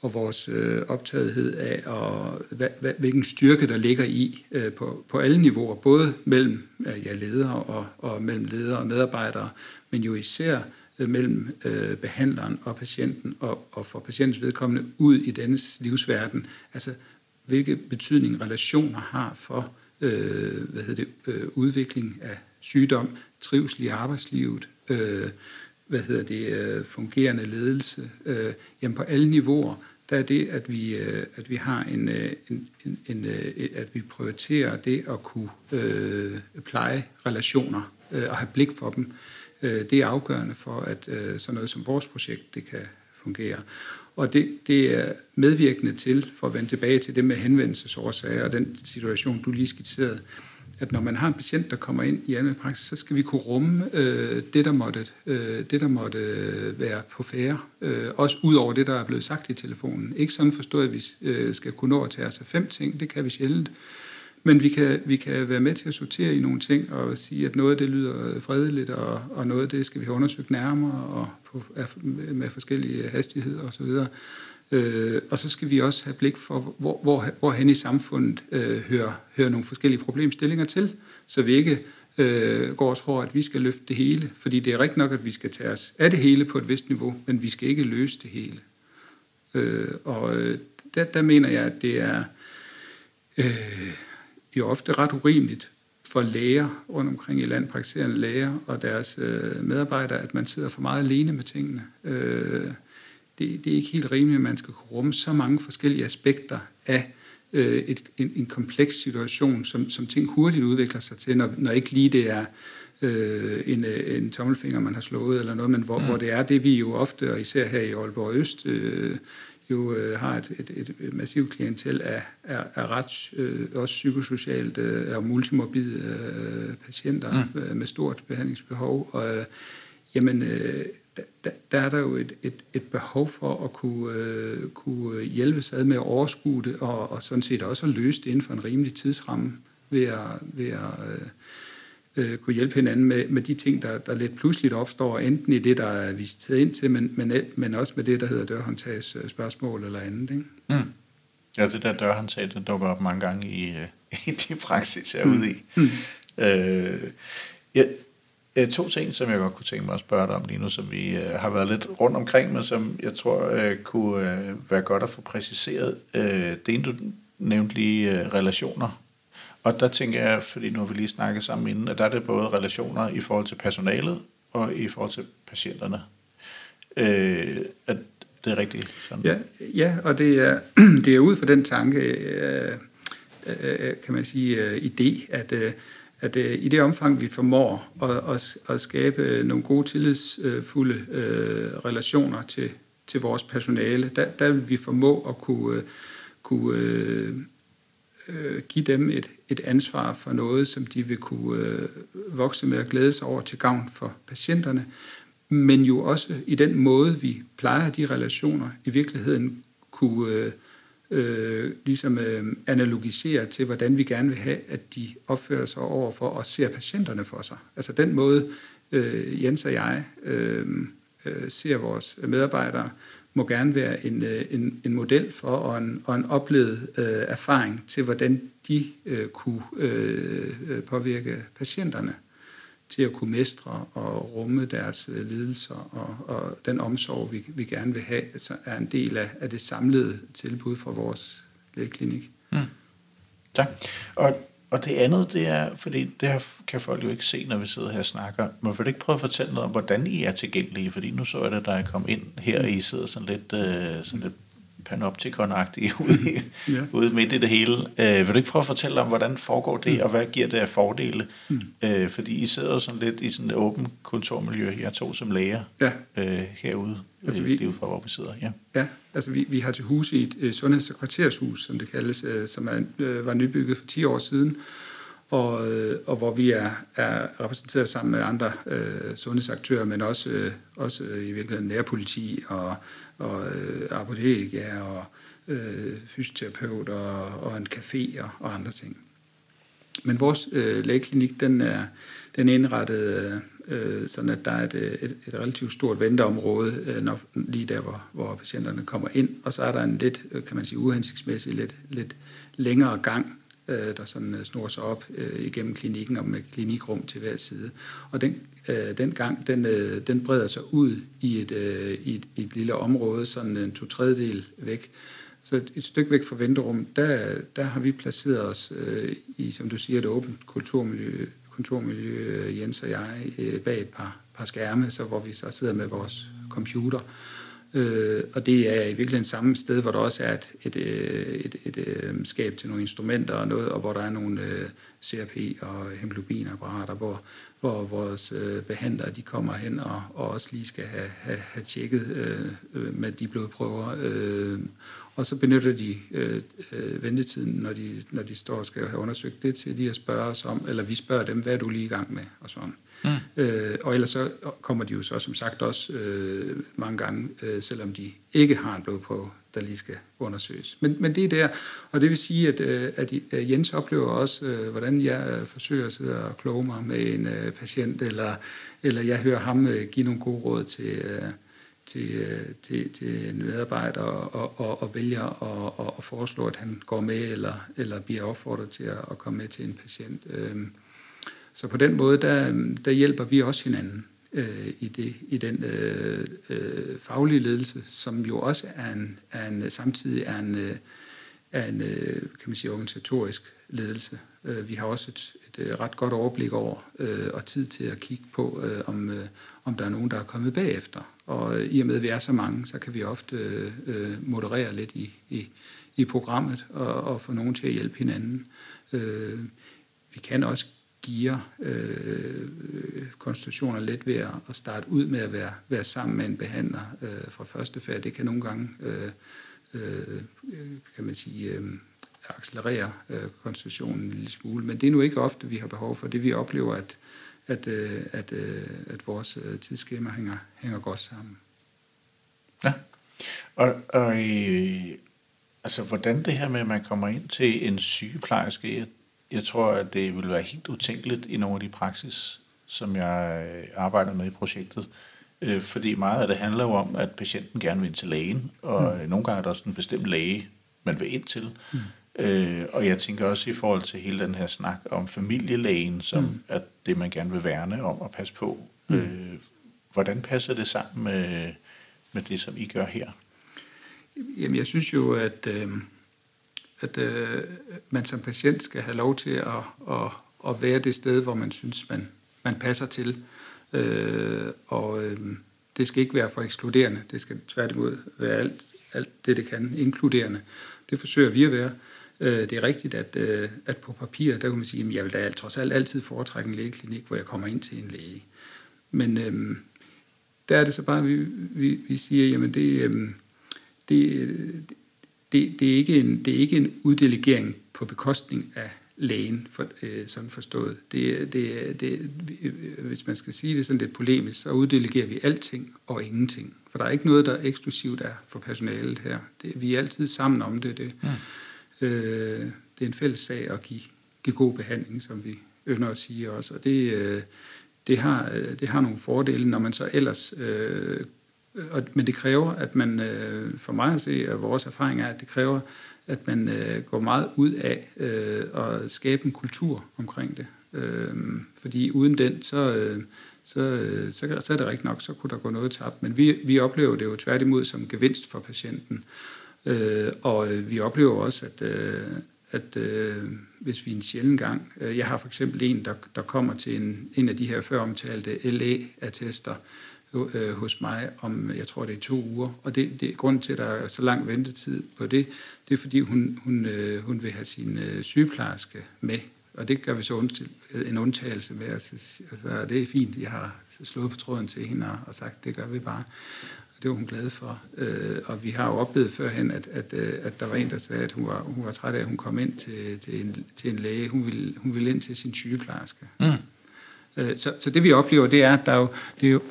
og vores øh, optagethed af, og hvad, hvad, hvilken styrke der ligger i øh, på, på alle niveauer, både mellem ja, ledere og, og mellem ledere og medarbejdere, men jo især Øh, Øh, mellem øh, behandleren og patienten, og, og for patientens vedkommende ud i dennes livsverden. Altså, hvilke betydning relationer har for øh, hvad hedder det, øh, udvikling af sygdom, trivsel i arbejdslivet, øh, hvad hedder det, øh, fungerende ledelse. Øh, jamen på alle niveauer, der er det, at vi, øh, at vi har en, øh, en, en, en, øh, at vi prioriterer det at kunne øh, pleje relationer øh, og have blik for dem. Øh, øh, det er afgørende for, at øh, sådan noget som vores projekt, det kan fungere. Og det, det er medvirkende til, for at vende tilbage til det med henvendelsesårsager og den situation, du lige skitserede, at når man har en patient, der kommer ind i almindelig praksis, så skal vi kunne rumme øh, det, der måtte, øh, det, der måtte øh, være på færre. Øh, også ud over det, der er blevet sagt i telefonen. Ikke sådan forstået, at vi øh, skal kunne nå at tage os af fem ting, det kan vi sjældent. Men vi kan, vi kan være med til at sortere i nogle ting og sige, at noget af det lyder fredeligt, og, og noget af det skal vi have undersøgt nærmere og på, med forskellige hastigheder osv. Øh, og så skal vi også have blik for, hvor, hvor, hvor hen i samfundet øh, hører, hører nogle forskellige problemstillinger til, så vi ikke øh, går og tror, at vi skal løfte det hele. Fordi det er rigtigt nok, at vi skal tage os af det hele på et vist niveau, men vi skal ikke løse det hele. Øh, og øh, der, der mener jeg, at det er øh, jo ofte ret urimeligt for læger rundt omkring i land, praktiserende læger og deres øh, medarbejdere, at man sidder for meget alene med tingene. Øh, det, det er ikke helt rimeligt, at man skal kunne rumme så mange forskellige aspekter af øh, et, en, en kompleks situation, som, som ting hurtigt udvikler sig til, når, når ikke lige det er øh, en, en tommelfinger, man har slået, eller noget, men hvor, mm. hvor det er det, vi jo ofte, og især her i Aalborg Øst, øh, jo øh, har et, et, et, et massivt klientel af, af, af ret, øh, også psykosocialt øh, og multimorbide øh, patienter mm. øh, med stort behandlingsbehov. Og, øh, jamen, øh, der, der er der jo et, et, et behov for at kunne, øh, kunne hjælpe sig med at overskue det, og, og sådan set også at løse det inden for en rimelig tidsramme ved at, ved at øh, øh, kunne hjælpe hinanden med, med de ting, der, der lidt pludseligt opstår, enten i det, der er visiteret ind til, men, men, men også med det, der hedder dørhåndtags spørgsmål eller andet. Ikke? Mm. Ja, det der dørhåndtag, det dukker op mange gange i, øh, <laughs> i de praksis, jeg er ude i. Mm. mm. Øh, ja, to ting, som jeg godt kunne tænke mig at spørge dig om lige nu, som vi øh, har været lidt rundt omkring, men som jeg tror øh, kunne øh, være godt at få præciseret. Øh, det ene, du nævnte lige, øh, relationer. Og der tænker jeg, fordi nu har vi lige snakket sammen inden, at der er det både relationer i forhold til personalet og i forhold til patienterne. Øh, at det er rigtigt sådan? Ja, ja og det er, <clears throat> det er ud fra den tanke, øh, øh, øh, kan man sige, øh, idé, at øh, at øh, i det omfang, vi formår at, at, at skabe nogle gode, tillidsfulde øh, relationer til, til vores personale, der, der vil vi formå at kunne, øh, kunne øh, øh, give dem et, et ansvar for noget, som de vil kunne øh, vokse med og glæde sig over til gavn for patienterne, men jo også i den måde, vi plejer de relationer, i virkeligheden kunne øh, øh, ligesom øh, analogisere til, hvordan vi gerne vil have, at de opfører sig overfor og ser patienterne for sig. Altså den måde, øh, Jens og jeg øh, øh, ser vores medarbejdere, må gerne være en, øh, en, en model for og en, og en oplevet øh, erfaring til, hvordan de øh, kunne øh, øh påvirke patienterne til at kunne mestre og rumme deres øh, lidelser, og, og den omsorg, vi, vi gerne vil have, altså er en del af, af det samlede tilbud fra vores lægeklinik. Mm. Tak. Og, og det andet, det er, fordi det her kan folk jo ikke se, når vi sidder her og snakker, men vil du ikke prøve at fortælle noget om, hvordan I er tilgængelige? Fordi nu så jeg det, da jeg kom ind her, og I sidder sådan lidt, øh, sådan lidt panoptikon-agtige ude, i, ja. ude midt i det hele. Øh, vil du ikke prøve at fortælle om, hvordan foregår det, mm. og hvad giver det af fordele? Mm. Øh, fordi I sidder sådan lidt i sådan et åbent kontormiljø, jeg to som læger, ja. øh, herude, altså, vi, lige fra hvor vi sidder. Ja, ja altså vi, vi har til hus i et øh, sundheds- og kvartershus, som det kaldes, øh, som er, øh, var nybygget for 10 år siden, og, øh, og hvor vi er, er repræsenteret sammen med andre øh, sundhedsaktører, men også, øh, også øh, i virkeligheden nærpoliti og, og øh, apotek ja, og øh, fysioterapeut og, og en café og, og andre ting. Men vores øh, lægeklinik, den er, den er indrettet øh, sådan, at der er et, et, et relativt stort venteområde, øh, når, lige der, hvor, hvor patienterne kommer ind, og så er der en lidt, øh, kan man sige, uhensigtsmæssig, lidt, lidt længere gang, øh, der sådan øh, snor sig op øh, igennem klinikken og med klinikrum til hver side. Og den, øh, den gang, den, øh, den breder sig ud i et, øh, i et, i et lille område, sådan en to tredjedel væk. Så et, et stykke væk fra venterum, der, der har vi placeret os øh, i, som du siger, et åbent kulturmiljø, kontormiljø, øh, Jens og jeg, øh, bag et par, par skærme, så hvor vi så sidder med vores computer Øh, og det er i virkeligheden samme sted, hvor der også er et, et, øh, et, et, et skab til nogle instrumenter og noget, og hvor der er nogle øh, CRP og hemoglobinapparater, hvor, hvor vores øh, behandlere de kommer hen og, og også lige skal have, have, have tjekket øh, øh, med de blodprøver. Øh, og så benytter de øh, øh, ventetiden, når de, når de står og skal have undersøgt det, til de at spørge os om, eller vi spørger dem, hvad er du lige i gang med, og sådan. Mm. Øh, og ellers så kommer de jo så som sagt også øh, mange gange, øh, selvom de ikke har en blodprøve, der lige skal undersøges. Men, men det er der, og det vil sige, at, øh, at øh, Jens oplever også, øh, hvordan jeg øh, forsøger at sidde og kloge mig med en øh, patient, eller, eller jeg hører ham øh, give nogle gode råd til... Øh, til, øh, til, til en medarbejder og, og, og vælger at og, og foreslå, at han går med eller, eller bliver opfordret til at, at komme med til en patient. Øhm, så på den måde, der, der hjælper vi også hinanden øh, i, det, i den øh, øh, faglige ledelse, som jo også er en, er en samtidig er en, øh, er en øh, kan man sige, organisatorisk ledelse. Øh, vi har også et, et øh, ret godt overblik over øh, og tid til at kigge på, øh, om, øh, om der er nogen, der er kommet bagefter. Og i og med, at vi er så mange, så kan vi ofte øh, moderere lidt i, i, i programmet og, og få nogen til at hjælpe hinanden. Øh, vi kan også gear øh, konstitutioner lidt ved at starte ud med at være, være sammen med en behandler øh, fra første færd. Det kan nogle gange, øh, øh, kan man sige, øh, accelerere øh, konstitutionen en lille smule. Men det er nu ikke ofte, vi har behov for det. Vi oplever, at, at, øh, at, øh, at vores øh, tidsskema hænger, hænger godt sammen. Ja, og, og øh, altså, hvordan det her med, at man kommer ind til en sygeplejerske, jeg, tror, at det vil være helt utænkeligt i nogle af de praksis, som jeg øh, arbejder med i projektet. Øh, fordi meget af det handler jo om, at patienten gerne vil ind til lægen, og mm. nogle gange er der også en bestemt læge, man vil ind til. Mm. Øh, og jeg tænker også i forhold til hele den her snak om familielægen, som mm. er det, man gerne vil værne om og passe på. Mm. Øh, hvordan passer det sammen med, med det, som I gør her? Jamen, jeg synes jo, at, øh, at øh, man som patient skal have lov til at, at, at være det sted, hvor man synes, man, man passer til. Øh, og øh, det skal ikke være for ekskluderende. Det skal tværtimod være alt, alt det, det kan, inkluderende. Det forsøger vi at være. Øh, det er rigtigt, at, øh, at på papir, der kan man sige, at jeg vil da trods alt altid foretrække en lægeklinik, hvor jeg kommer ind til en læge. Men øhm, der er det så bare, at vi, vi, vi siger, jamen det, øhm, det, øh, det, det, er ikke en, det er ikke en uddelegering på bekostning af lægen, for, øh, sådan forstået. Det, det, det, hvis man skal sige det sådan lidt polemisk, så uddelegerer vi alting og ingenting. For der er ikke noget, der eksklusivt er for personalet her. Det, vi er altid sammen om det. det. Ja. Øh, det er en fælles sag at give, give god behandling, som vi ønsker at sige også. Og det, øh, det, har, øh, det har nogle fordele, når man så ellers... Øh, Øh, og, men det kræver, at man, øh, for mig at se, og vores erfaring er, at det kræver, at man øh, går meget ud af øh, at skabe en kultur omkring det. Øh, fordi uden den, så, øh, så, øh, så, så er det rigtigt nok, så kunne der gå noget tabt. Men vi, vi oplever det jo tværtimod som gevinst for patienten. Øh, og øh, vi oplever også, at, øh, at øh, hvis vi en sjældent gang, øh, jeg har for eksempel en, der, der kommer til en, en af de her før omtalte LA-attester øh, hos mig om, jeg tror det er to uger, og det, det grund til, at der er så lang ventetid på det, det er fordi hun, hun, øh, hun vil have sin øh, sygeplejerske med, og det gør vi så en undtagelse med. Altså, altså, det er fint, jeg har slået på tråden til hende og sagt, det gør vi bare det var hun glad for. Øh, og vi har jo oplevet førhen, at, at, øh, at der var en, der sagde, at hun var, hun var træt af, at hun kom ind til, til, en, til en læge. Hun ville, hun ville ind til sin sygeplejerske. Mm. Øh, så, så det vi oplever, det er, at der er jo, det er jo,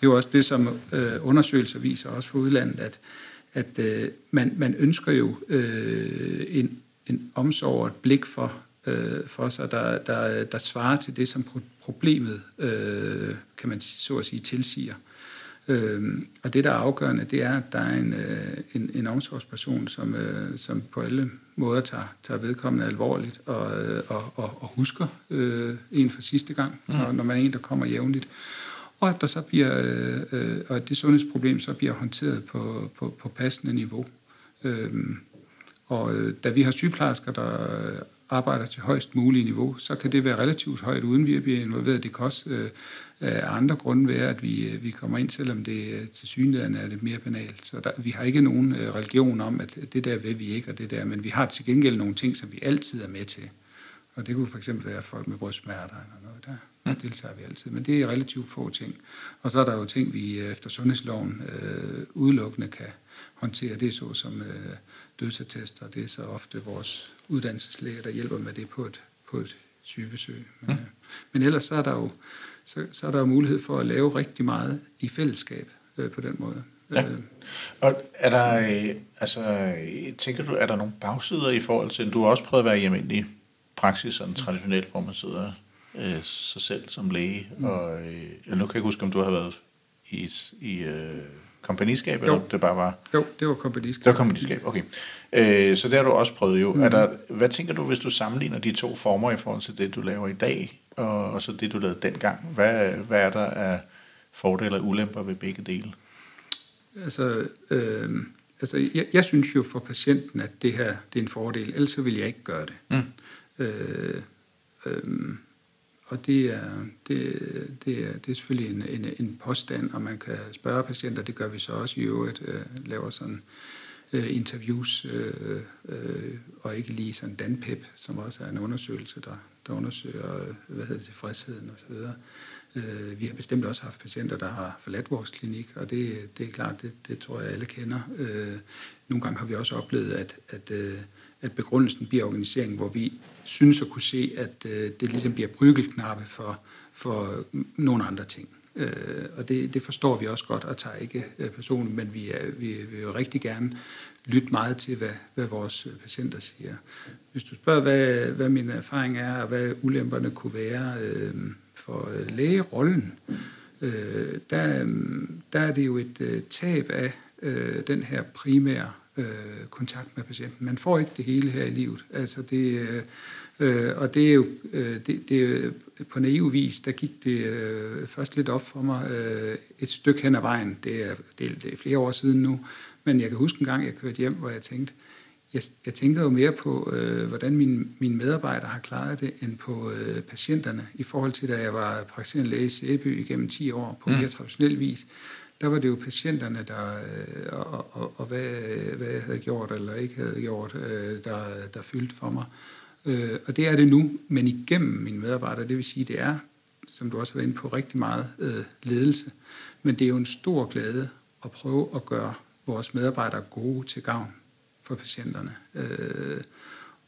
det er jo også det, som øh, undersøgelser viser, også for udlandet, at, at øh, man, man ønsker jo øh, en, en omsorg og et blik for, øh, for sig, der, der, der svarer til det, som problemet, øh, kan man så at sige, tilsiger. Øhm, og det, der er afgørende, det er, at der er en, øh, en, en omsorgsperson, som, øh, som på alle måder tager, tager vedkommende alvorligt og, øh, og, og, og husker øh, en for sidste gang, mm. når, når man er en, der kommer jævnligt. Og at der så bliver, øh, øh, og at det sundhedsproblem så bliver håndteret på, på, på passende niveau. Øhm, og øh, da vi har sygeplejersker, der arbejder til højst mulige niveau, så kan det være relativt højt, uden vi bliver involveret. Det kan også øh, af andre grunde være, at vi, øh, vi kommer ind, selvom det øh, til synligheden er lidt mere banalt. Så der, vi har ikke nogen øh, religion om, at det der vil vi ikke, og det der, men vi har til gengæld nogle ting, som vi altid er med til. Og det kunne for eksempel være folk med brystsmerter eller noget. Der, deltager vi altid. Men det er relativt få ting. Og så er der jo ting, vi efter sundhedsloven øh, udelukkende kan håndtere. Det er så som øh, dødsattester. Det er så ofte vores uddannelseslæger, der hjælper med det på et, på et sygebesøg. Men, øh, men ellers så er der jo så, så er der jo mulighed for at lave rigtig meget i fællesskab øh, på den måde. Ja. Øh. Og er der, øh, altså, tænker du, er der nogle bagsider i forhold til, du har også prøvet at være i almindelig praksis, sådan traditionelt, hvor man sidder øh, sig selv som læge, mm. og øh, nu kan jeg ikke huske, om du har været i, i øh, kompagniskab, eller det bare var? Jo, det var kompagniskab. Det var kompagniskab, okay. Øh, så det har du også prøvet jo. Mm. Er der, hvad tænker du, hvis du sammenligner de to former i forhold til det, du laver i dag, og, og så det, du lavede dengang? Hvad, hvad er der af fordele og ulemper ved begge dele? Altså, øh, altså jeg, jeg synes jo for patienten, at det her det er en fordel, ellers så vil jeg ikke gøre det. Mm. Øh, øh, og det er, det, det, er, det er selvfølgelig en, en, en påstand, og man kan spørge patienter, det gør vi så også i øvrigt, øh, laver sådan øh, interviews, øh, øh, og ikke lige sådan DanPep, som også er en undersøgelse, der, der undersøger øh, hvad hedder det, tilfredsheden osv. Øh, vi har bestemt også haft patienter, der har forladt vores klinik, og det, det er klart, det, det tror jeg alle kender. Øh, nogle gange har vi også oplevet, at, at, øh, at begrundelsen bliver organisering, hvor vi synes at kunne se, at øh, det ligesom bliver brygelknappe for, for nogle andre ting. Øh, og det, det forstår vi også godt og tager ikke øh, personligt, men vi, er, vi, vil jo rigtig gerne lytte meget til, hvad, hvad vores øh, patienter siger. Hvis du spørger, hvad, hvad min erfaring er, og hvad ulemperne kunne være øh, for øh, lægerollen, øh, der, der er det jo et øh, tab af øh, den her primære øh, kontakt med patienten. Man får ikke det hele her i livet. Altså det, øh, og det er jo øh, det, det, på naiv vis, der gik det øh, først lidt op for mig øh, et stykke hen ad vejen. Det er, det, det er flere år siden nu, men jeg kan huske en gang, jeg kørte hjem, hvor jeg tænkte, jeg, jeg tænker jo mere på, øh, hvordan mine, mine medarbejdere har klaret det, end på øh, patienterne. I forhold til, da jeg var praktiserende læge i Sæby igennem 10 år på mm. mere traditionel vis, der var det jo patienterne, der, øh, og, og, og hvad, hvad jeg havde gjort eller ikke havde gjort, øh, der, der fyldte for mig. Øh, Øh, og det er det nu, men igennem mine medarbejdere, det vil sige, det er, som du også har været inde på, rigtig meget øh, ledelse. Men det er jo en stor glæde at prøve at gøre vores medarbejdere gode til gavn for patienterne. Øh,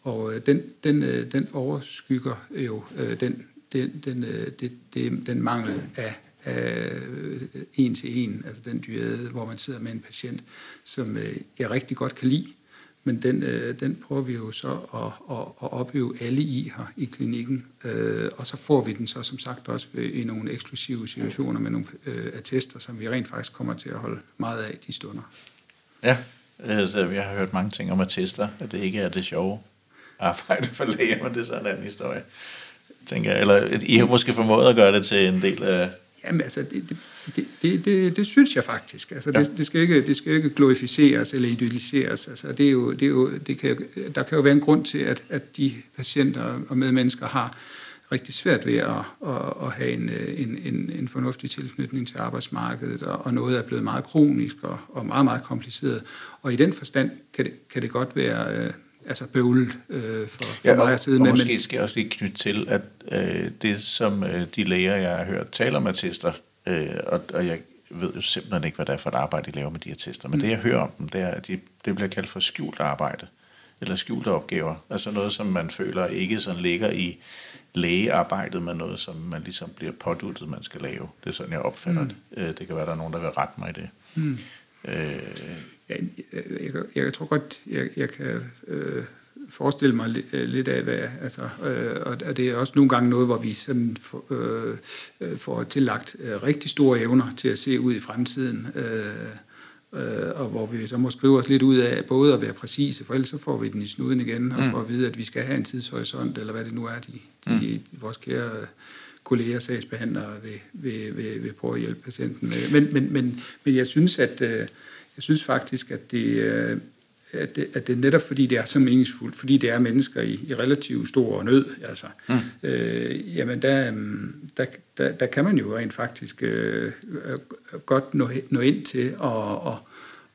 og øh, den, den, øh, den overskygger jo øh, den, den, den, øh, det, det, den mangel af, af øh, en til en, altså den dyade, hvor man sidder med en patient, som øh, jeg rigtig godt kan lide, men den, øh, den prøver vi jo så at, at, at opøve alle i her i klinikken, øh, og så får vi den så som sagt også i nogle eksklusive situationer med nogle øh, attester, som vi rent faktisk kommer til at holde meget af de stunder. Ja, altså, jeg har hørt mange ting om attester, at det ikke er det sjove arbejde for læger, men det er sådan en anden historie. Tænker jeg. Eller I har måske formået at gøre det til en del af Jamen altså, det, det, det, det, det synes jeg faktisk. Altså, ja. det, det, skal ikke, det skal ikke glorificeres eller idylliseres. Altså, det er jo, det er jo, det kan, der kan jo være en grund til, at, at de patienter og medmennesker har rigtig svært ved at, at, at have en, en, en, en fornuftig tilknytning til arbejdsmarkedet, og, og noget er blevet meget kronisk og, og meget, meget kompliceret. Og i den forstand kan det, kan det godt være øh, altså bøvlet øh, for, for ja, mig at sidde med. Og måske skal jeg også lige knytte til, at øh, det som øh, de læger, jeg har hørt tale om attester, øh, og, og jeg ved jo simpelthen ikke, hvad det er for et arbejde, de laver med de attester, men mm. det jeg hører om dem, det er, at de, det bliver kaldt for skjult arbejde, eller skjulte opgaver, altså noget, som man føler ikke sådan ligger i lægearbejdet, men noget, som man ligesom bliver påduttet, man skal lave. Det er sådan, jeg opfatter mm. det. Øh, det kan være, der er nogen, der vil rette mig i det. Mm. Øh, jeg, jeg, jeg, tror godt, jeg, jeg kan øh, forestille mig lidt, øh, lidt af, hvad, altså, øh, og det er også nogle gange noget, hvor vi sådan for, øh, øh, får tillagt øh, rigtig store evner til at se ud i fremtiden, øh, øh, og hvor vi så må skrive os lidt ud af både at være præcise, for ellers så får vi den i snuden igen, og mm. får at vide, at vi skal have en tidshorisont, eller hvad det nu er, de, de, mm. vores kære kolleger, sagsbehandlere vil, vil, vil, vil prøve at hjælpe patienten med. Men, men, men, men jeg synes, at øh, jeg synes faktisk, at det, øh, at det, at det netop fordi det er så meningsfuldt, fordi det er mennesker i, i relativt stor nød, altså, mm. øh, jamen der, øhm, der, der, der kan man jo rent faktisk øh, godt nå, nå ind til og, og,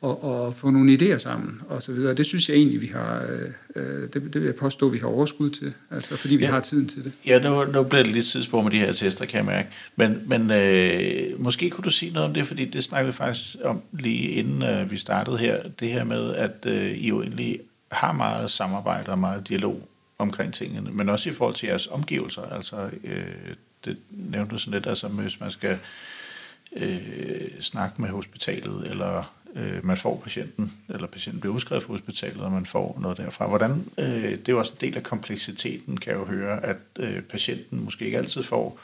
og, og få nogle idéer sammen og så videre. Det synes jeg egentlig, vi har, øh, øh det, det vil jeg påstå, vi har overskud til, altså fordi vi ja. har tiden til det. Ja, nu, nu bliver det lidt tidsspor med de her tester, kan jeg mærke. Men, men øh, måske kunne du sige noget om det, fordi det snakkede vi faktisk om lige inden øh, vi startede her, det her med, at øh, I jo egentlig har meget samarbejde og meget dialog omkring tingene, men også i forhold til jeres omgivelser. Altså, øh, det nævnte du sådan lidt, altså hvis man skal øh, snakke med hospitalet, eller øh, man får patienten, eller patienten bliver udskrevet fra hospitalet, og man får noget derfra. Hvordan, øh, det er jo også en del af kompleksiteten, kan jeg jo høre, at øh, patienten måske ikke altid får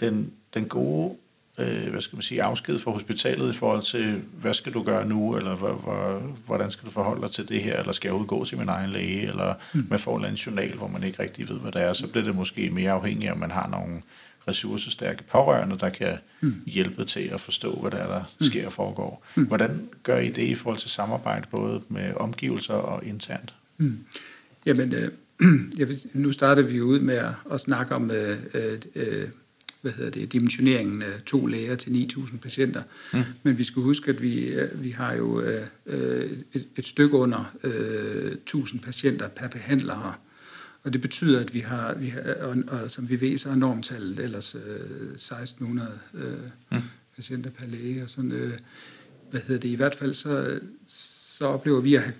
den, den gode øh, hvad skal man sige, afsked fra hospitalet i forhold til, hvad skal du gøre nu, eller hvor, hvor, hvordan skal du forholde dig til det her, eller skal jeg udgå til min egen læge, eller mm. man får en journal, hvor man ikke rigtig ved, hvad det er, så bliver det måske mere afhængigt, om man har nogle ressourcestærke pårørende, der kan mm. hjælpe til at forstå, hvad der er, der mm. sker og foregår. Mm. Hvordan gør I det i forhold til samarbejde, både med omgivelser og internt? Mm. Jamen, øh, <clears throat> jeg vil, nu starter vi ud med at, at snakke om øh, øh, hvad hedder det, dimensioneringen af to læger til 9.000 patienter. Mm. Men vi skal huske, at vi, øh, vi har jo øh, øh, et, et stykke under øh, 1.000 patienter per behandler her. Og det betyder, at vi har, vi har og, og som vi ved, så er normtallet ellers øh, 1.600 øh, mm. patienter per læge. Og sådan, øh, hvad hedder det, i hvert fald så, så oplever vi at have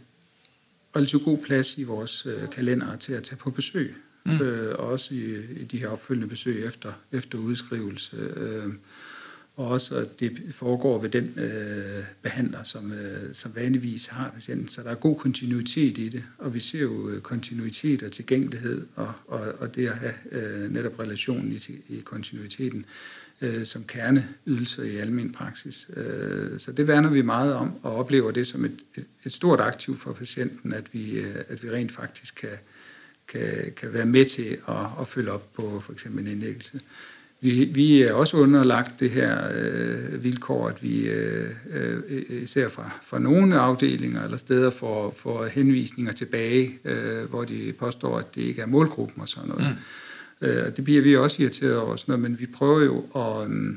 relativt god plads i vores øh, kalender til at tage på besøg mm. øh, og også i, i de her opfølgende besøg efter, efter udskrivelse. Øh, og også at det foregår ved den øh, behandler, som, øh, som vanligvis har patienten. Så der er god kontinuitet i det, og vi ser jo øh, kontinuitet og tilgængelighed, og, og, og det at have øh, netop relationen i, i kontinuiteten øh, som kerneydelser i almen praksis. Øh, så det værner vi meget om, og oplever det som et, et, et stort aktiv for patienten, at vi, øh, at vi rent faktisk kan, kan, kan være med til at, at følge op på for eksempel en indlæggelse. Vi, vi er også underlagt det her øh, vilkår, at vi øh, øh, ser fra, fra nogle afdelinger eller steder for, for henvisninger tilbage, øh, hvor de påstår, at det ikke er målgruppen og sådan noget. Mm. Øh, det bliver vi også irriteret over, sådan noget, men vi prøver jo at, øh,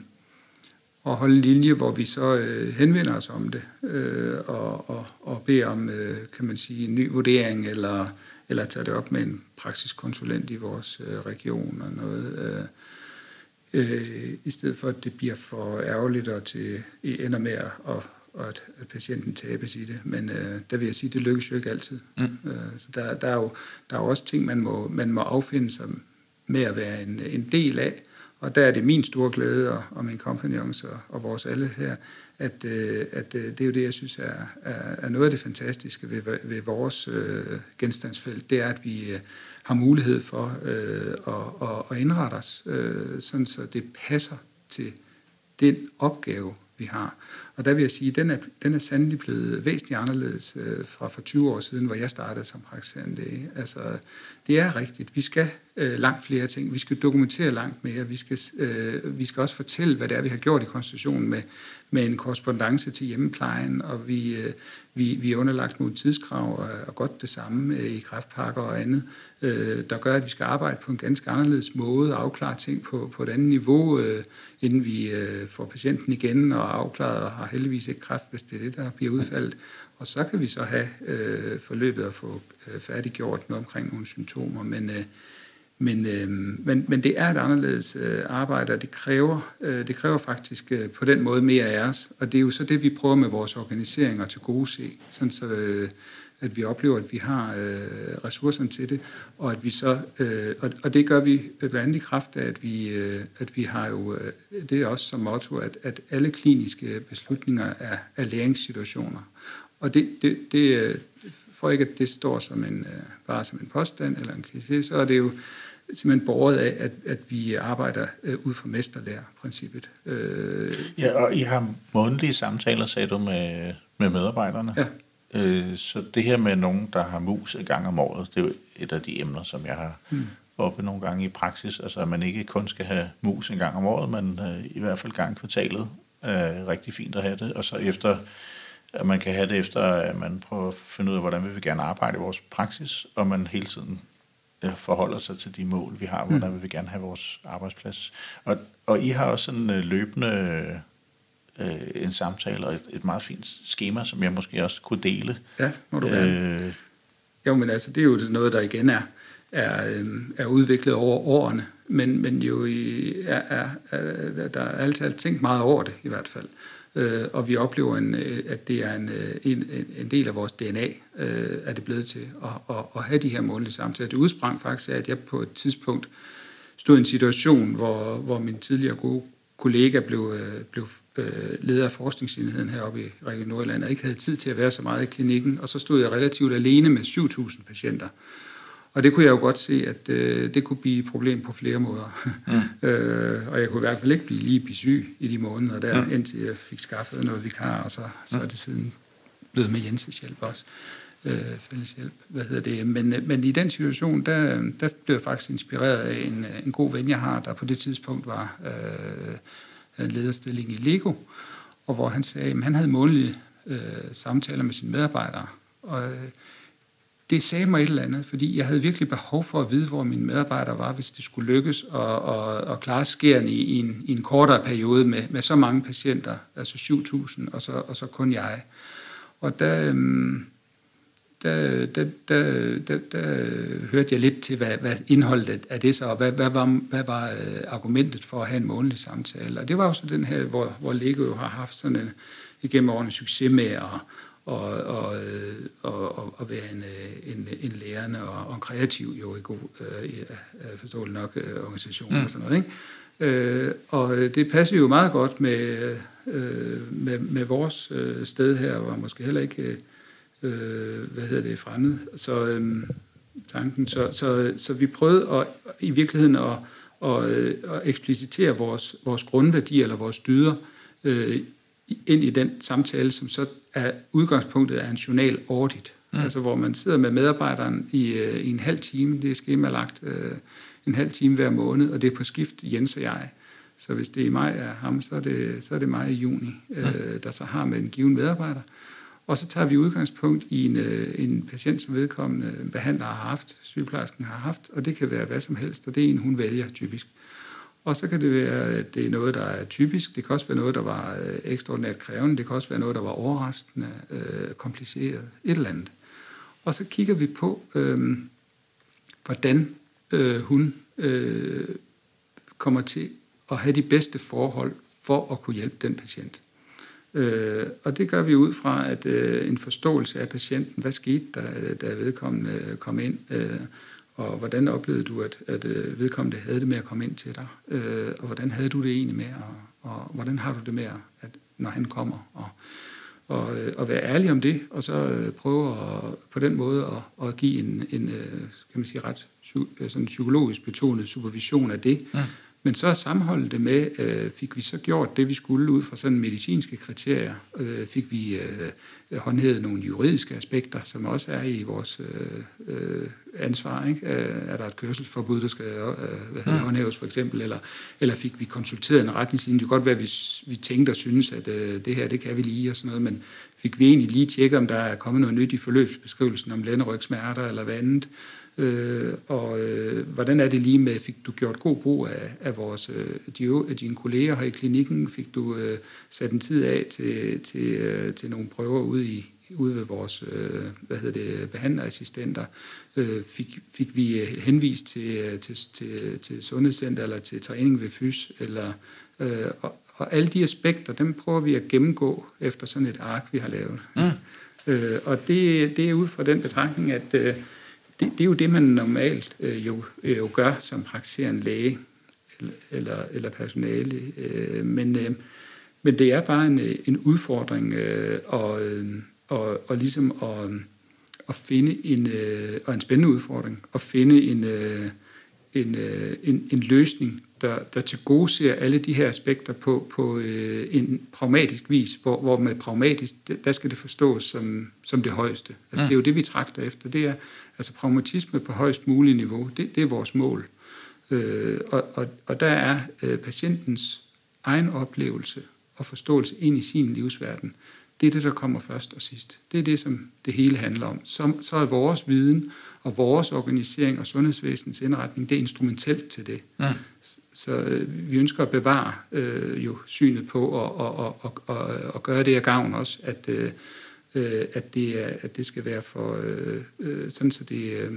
at holde en linje, hvor vi så øh, henvender os om det øh, og, og, og beder om, øh, kan man sige, en ny vurdering eller eller tage det op med en praksiskonsulent i vores øh, region og noget, øh, øh, i stedet for at det bliver for ærgerligt og til ender med at, og at, at patienten tabes i det. Men øh, der vil jeg sige, det lykkes jo ikke altid. Mm. Øh, så der, der, er jo, der er jo også ting, man må, man må affinde sig med at være en, en del af. Og der er det min store glæde, og, og min kompagnons og, og vores alle her, at, øh, at øh, det er jo det, jeg synes er, er, er noget af det fantastiske ved, ved vores øh, genstandsfelt, det er, at vi øh, har mulighed for øh, at, at, at indrette os, øh, sådan så det passer til den opgave, vi har. Og der vil jeg sige, at den er, den er sandelig blevet væsentligt anderledes øh, fra for 20 år siden, hvor jeg startede som praktiserende læge. Altså, det er rigtigt. Vi skal øh, langt flere ting. Vi skal dokumentere langt mere. Vi skal, øh, vi skal også fortælle, hvad det er, vi har gjort i konstitutionen med, med en korrespondence til hjemmeplejen, og vi, øh, vi, vi er underlagt nogle tidskrav og, og godt det samme øh, i kraftpakker og andet, øh, der gør, at vi skal arbejde på en ganske anderledes måde og afklare ting på, på et andet niveau, øh, inden vi øh, får patienten igen og afklaret og har heldigvis ikke kræft, hvis det er det, der bliver udfaldet. Og så kan vi så have øh, forløbet og få øh, færdiggjort noget omkring nogle symptomer, men øh, men, øh, men, men det er et anderledes øh, arbejde, og det kræver, øh, det kræver faktisk øh, på den måde mere af os. Og det er jo så det, vi prøver med vores organisering at til gode se, sådan så, øh, at vi oplever, at vi har øh, ressourcerne til det, og at vi så, øh, og, og det gør vi blandt andet i kraft af, at vi, øh, at vi har jo, øh, det er også som motto, at, at alle kliniske beslutninger er, er læringssituationer. Og det, det, det øh, for ikke at det står som en, øh, bare som en påstand eller en kliché, så er det jo simpelthen borget af, at, at vi arbejder øh, ud fra mesterlærer-princippet. Øh, ja, og I har månedlige samtaler, sagde du, med, med medarbejderne. Ja. Øh, så det her med nogen, der har mus en gang om året, det er jo et af de emner, som jeg har hmm. oppe nogle gange i praksis. Altså, at man ikke kun skal have mus en gang om året, men øh, i hvert fald gang kvartalet. Øh, rigtig fint at have det. Og så efter at man kan have det efter, at man prøver at finde ud af, hvordan vi vil gerne arbejde i vores praksis, og man hele tiden forholder sig til de mål, vi har, hvordan mm. vi vil gerne have vores arbejdsplads. Og, og I har også en øh, løbende øh, en samtale og et, et meget fint schema, som jeg måske også kunne dele. Ja, må du gerne. Øh, jo, men altså, det er jo noget, der igen er, er, øh, er udviklet over årene, men, men jo i, er, er, er, der er altid tænkt meget over det i hvert fald. Øh, og vi oplever, en, øh, at det er en, øh, en, en del af vores DNA, øh, er det blevet til at, at, at have de her månedlige samtaler. Det udsprang faktisk af, at jeg på et tidspunkt stod i en situation, hvor, hvor min tidligere gode kollega blev, øh, leder af forskningsenheden heroppe i Region Nordjylland, og ikke havde tid til at være så meget i klinikken, og så stod jeg relativt alene med 7.000 patienter. Og det kunne jeg jo godt se, at øh, det kunne blive et problem på flere måder. Mm. <laughs> øh, og jeg kunne i hvert fald ikke blive lige syg i de måneder der, mm. indtil jeg fik skaffet noget vikar, og så, så er det siden blevet med Jenses hjælp også. Øh, fælles hjælp, hvad hedder det. Men, men i den situation, der, der blev jeg faktisk inspireret af en, en god ven, jeg har, der på det tidspunkt var øh, en lederstilling i Lego, og hvor han sagde, at han havde månedlige øh, samtaler med sine medarbejdere, og øh, det sagde mig et eller andet, fordi jeg havde virkelig behov for at vide, hvor mine medarbejdere var, hvis det skulle lykkes at, at, at klare skærende i, i, en, i en kortere periode med, med så mange patienter, altså 7.000, og så, og så kun jeg. Og der, Øh, der, der, der, der, der hørte jeg lidt til, hvad, hvad indholdet af det så, og hvad, hvad var, hvad var øh, argumentet for at have en månedlig samtale. Og det var jo så den her, hvor, hvor Lego jo har haft sådan en, igennem årene succes med at og, og, og, og være en, en, en lærende og, og en kreativ, jo i god, øh, forståelig nok, øh, organisation mm. og sådan noget. Ikke? Øh, og det passer jo meget godt med, øh, med, med vores øh, sted her, og måske heller ikke, øh, hvad hedder det, fremmed. Så øh, tanken, så, så, så vi prøvede at, i virkeligheden at, at, at eksplicitere vores, vores grundværdier eller vores dyder øh, ind i den samtale, som så er udgangspunktet af en journal audit. Mm. Altså hvor man sidder med medarbejderen i, øh, i en halv time, det er skemalagt øh, en halv time hver måned, og det er på skift Jens og jeg. Så hvis det er i maj er ham, så er det, så er det mig i juni, øh, der så har med en given medarbejder. Og så tager vi udgangspunkt i en, øh, en patient, som vedkommende behandler har haft, sygeplejersken har haft, og det kan være hvad som helst, og det er en, hun vælger typisk. Og så kan det være, at det er noget, der er typisk. Det kan også være noget, der var øh, ekstraordinært krævende. Det kan også være noget, der var overraskende, øh, kompliceret. Et eller andet. Og så kigger vi på, øh, hvordan øh, hun øh, kommer til at have de bedste forhold for at kunne hjælpe den patient. Øh, og det gør vi ud fra at øh, en forståelse af patienten. Hvad skete der, øh, da vedkommende øh, kom ind? Øh, og hvordan oplevede du, at, at øh, vedkommende havde det med at komme ind til dig? Øh, og hvordan havde du det egentlig med, og, og hvordan har du det med, at, når han kommer? Og, og, øh, og være ærlig om det, og så øh, prøve at, på den måde at, at give en, en kan man sige, ret sådan psykologisk betonet supervision af det. Ja. Men så sammenholdet det med, øh, fik vi så gjort det, vi skulle ud fra sådan medicinske kriterier. Øh, fik vi øh, håndhævet nogle juridiske aspekter, som også er i vores øh, øh ansvar. Ikke? Er der et kørselsforbud, der skal øh, hvad hedder, håndhæves for eksempel, eller, eller fik vi konsulteret en retningslinje? Det kan godt være, at vi, vi tænkte og synes, at øh, det her, det kan vi lige og sådan noget, men fik vi egentlig lige tjekket, om der er kommet noget nyt i forløbsbeskrivelsen om lænderygsmerter eller hvad andet? Øh, og øh, hvordan er det lige med, fik du gjort god brug af, af, vores, øh, af dine kolleger her i klinikken? Fik du øh, sat en tid af til, til, øh, til nogle prøver ude i, ude ved vores øh, hvad hedder det, behandlerassistenter, øh, fik, fik vi øh, henvist til, øh, til, til, til sundhedscenter eller til træning ved FYS, eller, øh, og, og alle de aspekter, dem prøver vi at gennemgå efter sådan et ark, vi har lavet. Mm. Øh, og det, det er ud fra den betragtning, at øh, det, det er jo det, man normalt øh, jo, øh, jo gør som praktiserende læge eller, eller, eller personale. Øh, men, øh, men det er bare en, øh, en udfordring øh, og, øh, og, og ligesom at, at finde en, øh, og en spændende udfordring, at finde en, øh, en, øh, en, en løsning, der, der til gode ser alle de her aspekter på, på øh, en pragmatisk vis, hvor, hvor med pragmatisk, der skal det forstås som, som det højeste. Altså ja. det er jo det, vi trakter efter. Det er altså pragmatisme på højst muligt niveau. Det, det er vores mål. Øh, og, og, og der er øh, patientens egen oplevelse og forståelse ind i sin livsverden det er det, der kommer først og sidst. Det er det, som det hele handler om. Så, så er vores viden og vores organisering og sundhedsvæsenets indretning, det er instrumentelt til det. Mm. Så øh, vi ønsker at bevare øh, jo synet på og, og, og, og, og gøre det af gavn også, at, øh, øh at, det, er, at det skal være for øh, øh sådan, så det øh,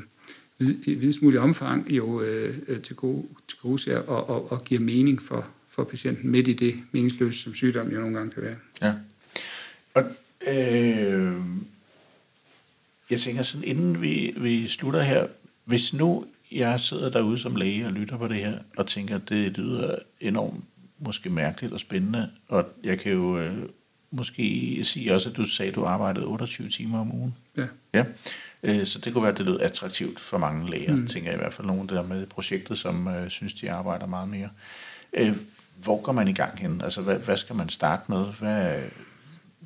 i videst mulig omfang jo øh, til gode, til gode og, og, og giver mening for, for patienten midt i det meningsløse, som sygdom jo nogle gange kan være. Ja. Og, øh, jeg tænker sådan, inden vi, vi slutter her, hvis nu jeg sidder derude som læge og lytter på det her, og tænker, at det lyder enormt måske mærkeligt og spændende, og jeg kan jo øh, måske sige også, at du sagde, at du arbejdede 28 timer om ugen. Ja. ja. Øh, så det kunne være, at det lød attraktivt for mange læger, mm. tænker jeg i hvert fald nogen der med i projektet, som øh, synes, de arbejder meget mere. Øh, hvor går man i gang hen? Altså, hvad, hvad skal man starte med? Hvad,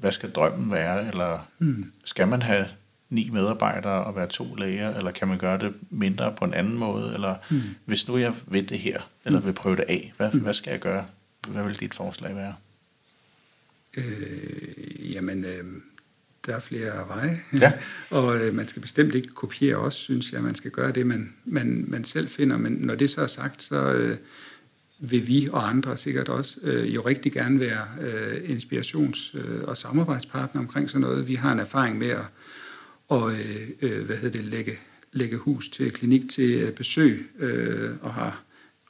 hvad skal drømmen være? Eller mm. skal man have ni medarbejdere og være to læger, eller kan man gøre det mindre på en anden måde? Eller mm. hvis nu jeg vil det her, eller mm. vil prøve det af, hvad, mm. hvad skal jeg gøre? Hvad vil dit forslag være? Øh, jamen, øh, der er flere veje, ja. <laughs> og øh, man skal bestemt ikke kopiere os, synes jeg. Man skal gøre det, man, man, man selv finder. Men når det så er sagt, så øh, vil vi og andre sikkert også øh, jo rigtig gerne være øh, inspirations- øh, og samarbejdspartner omkring sådan noget. Vi har en erfaring med at og, øh, øh hvad hedder det, lægge, lægge hus til klinik til øh, besøg, øh, og har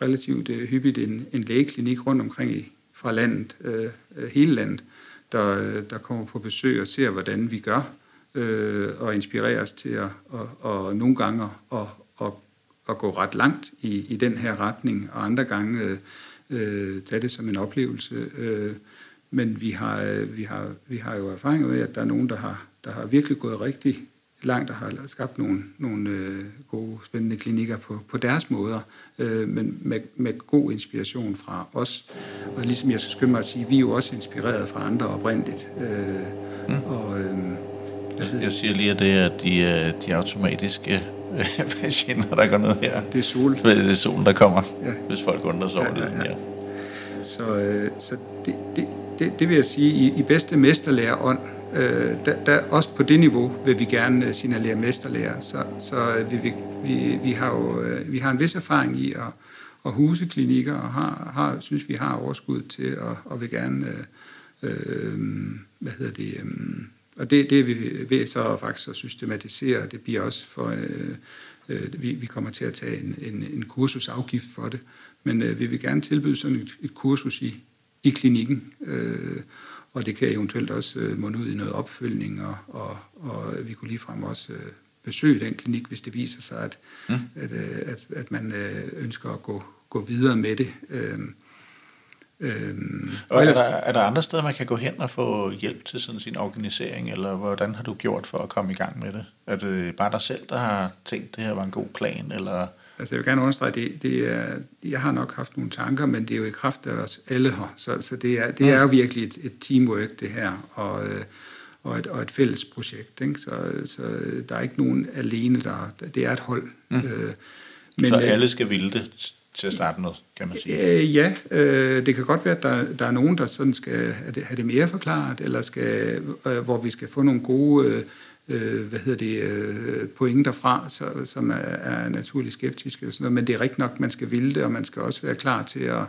relativt øh, hyppigt en, en lægeklinik rundt omkring i, fra landet, øh, hele landet, der, der kommer på besøg og ser, hvordan vi gør, øh, og inspireres til at og, og nogle gange at, at, at gå ret langt i, i den her retning, og andre gange øh, tage det som en oplevelse. Øh, men vi har, vi, har, vi har jo erfaring med, at der er nogen, der har, der har virkelig gået rigtig langt og har skabt nogle, nogle øh, gode, spændende klinikker på, på deres måder, øh, men med, med god inspiration fra os. Og ligesom jeg skal skynde mig at sige, vi er jo også inspireret fra andre oprindeligt. Øh, mm. og, øh, jeg, jeg siger lige, at det er de, øh, de automatiske øh, <laughs> patienter, der går ned her. Det er sol. Det er solen, der kommer, ja. hvis folk undrer sig over ja, ja, ja. Så, øh, så det, det, det, det vil jeg sige, i, i bedste mesterlærer ånd, Øh, der, der, også på det niveau vil vi gerne øh, signalere mesterlærer. Så, så øh, vi, vi, vi, har jo øh, vi har en vis erfaring i at, at huse klinikker, og har, har, synes, vi har overskud til, at, og vil gerne, øh, hvad hedder det, øh, og det, det er vi ved så faktisk at systematisere. Det bliver også for, øh, øh, vi, vi kommer til at tage en, en, en kursusafgift for det, men øh, vi vil gerne tilbyde sådan et, et kursus i, i klinikken, øh, og det kan eventuelt også øh, munde ud i noget opfølgning, og, og, og vi kunne ligefrem også øh, besøge den klinik, hvis det viser sig, at, mm. at, øh, at, at man øh, ønsker at gå, gå videre med det. Øh, Øhm, og er der, er der andre steder, man kan gå hen og få hjælp til sådan sin organisering, eller hvordan har du gjort for at komme i gang med det? Er det bare dig selv, der har tænkt, at det her var en god plan, eller Altså jeg vil gerne understrege, det, det er, jeg har nok haft nogle tanker, men det er jo i kraft af os alle her. Så, så det, er, det er jo virkelig et, et teamwork, det her, og, øh, og, et, og et fælles projekt. Ikke? Så, så der er ikke nogen alene, der, det er et hold. Mm. Øh, men, så alle skal ville det til at starte med, kan man sige? Øh, ja, øh, det kan godt være, at der, der er nogen, der sådan skal have det, mere forklaret, eller skal, øh, hvor vi skal få nogle gode... Øh, øh hvad hedder det, øh, point derfra, så, som er, er naturligt skeptiske. Og sådan noget. Men det er rigtigt nok, man skal ville det, og man skal også være klar til at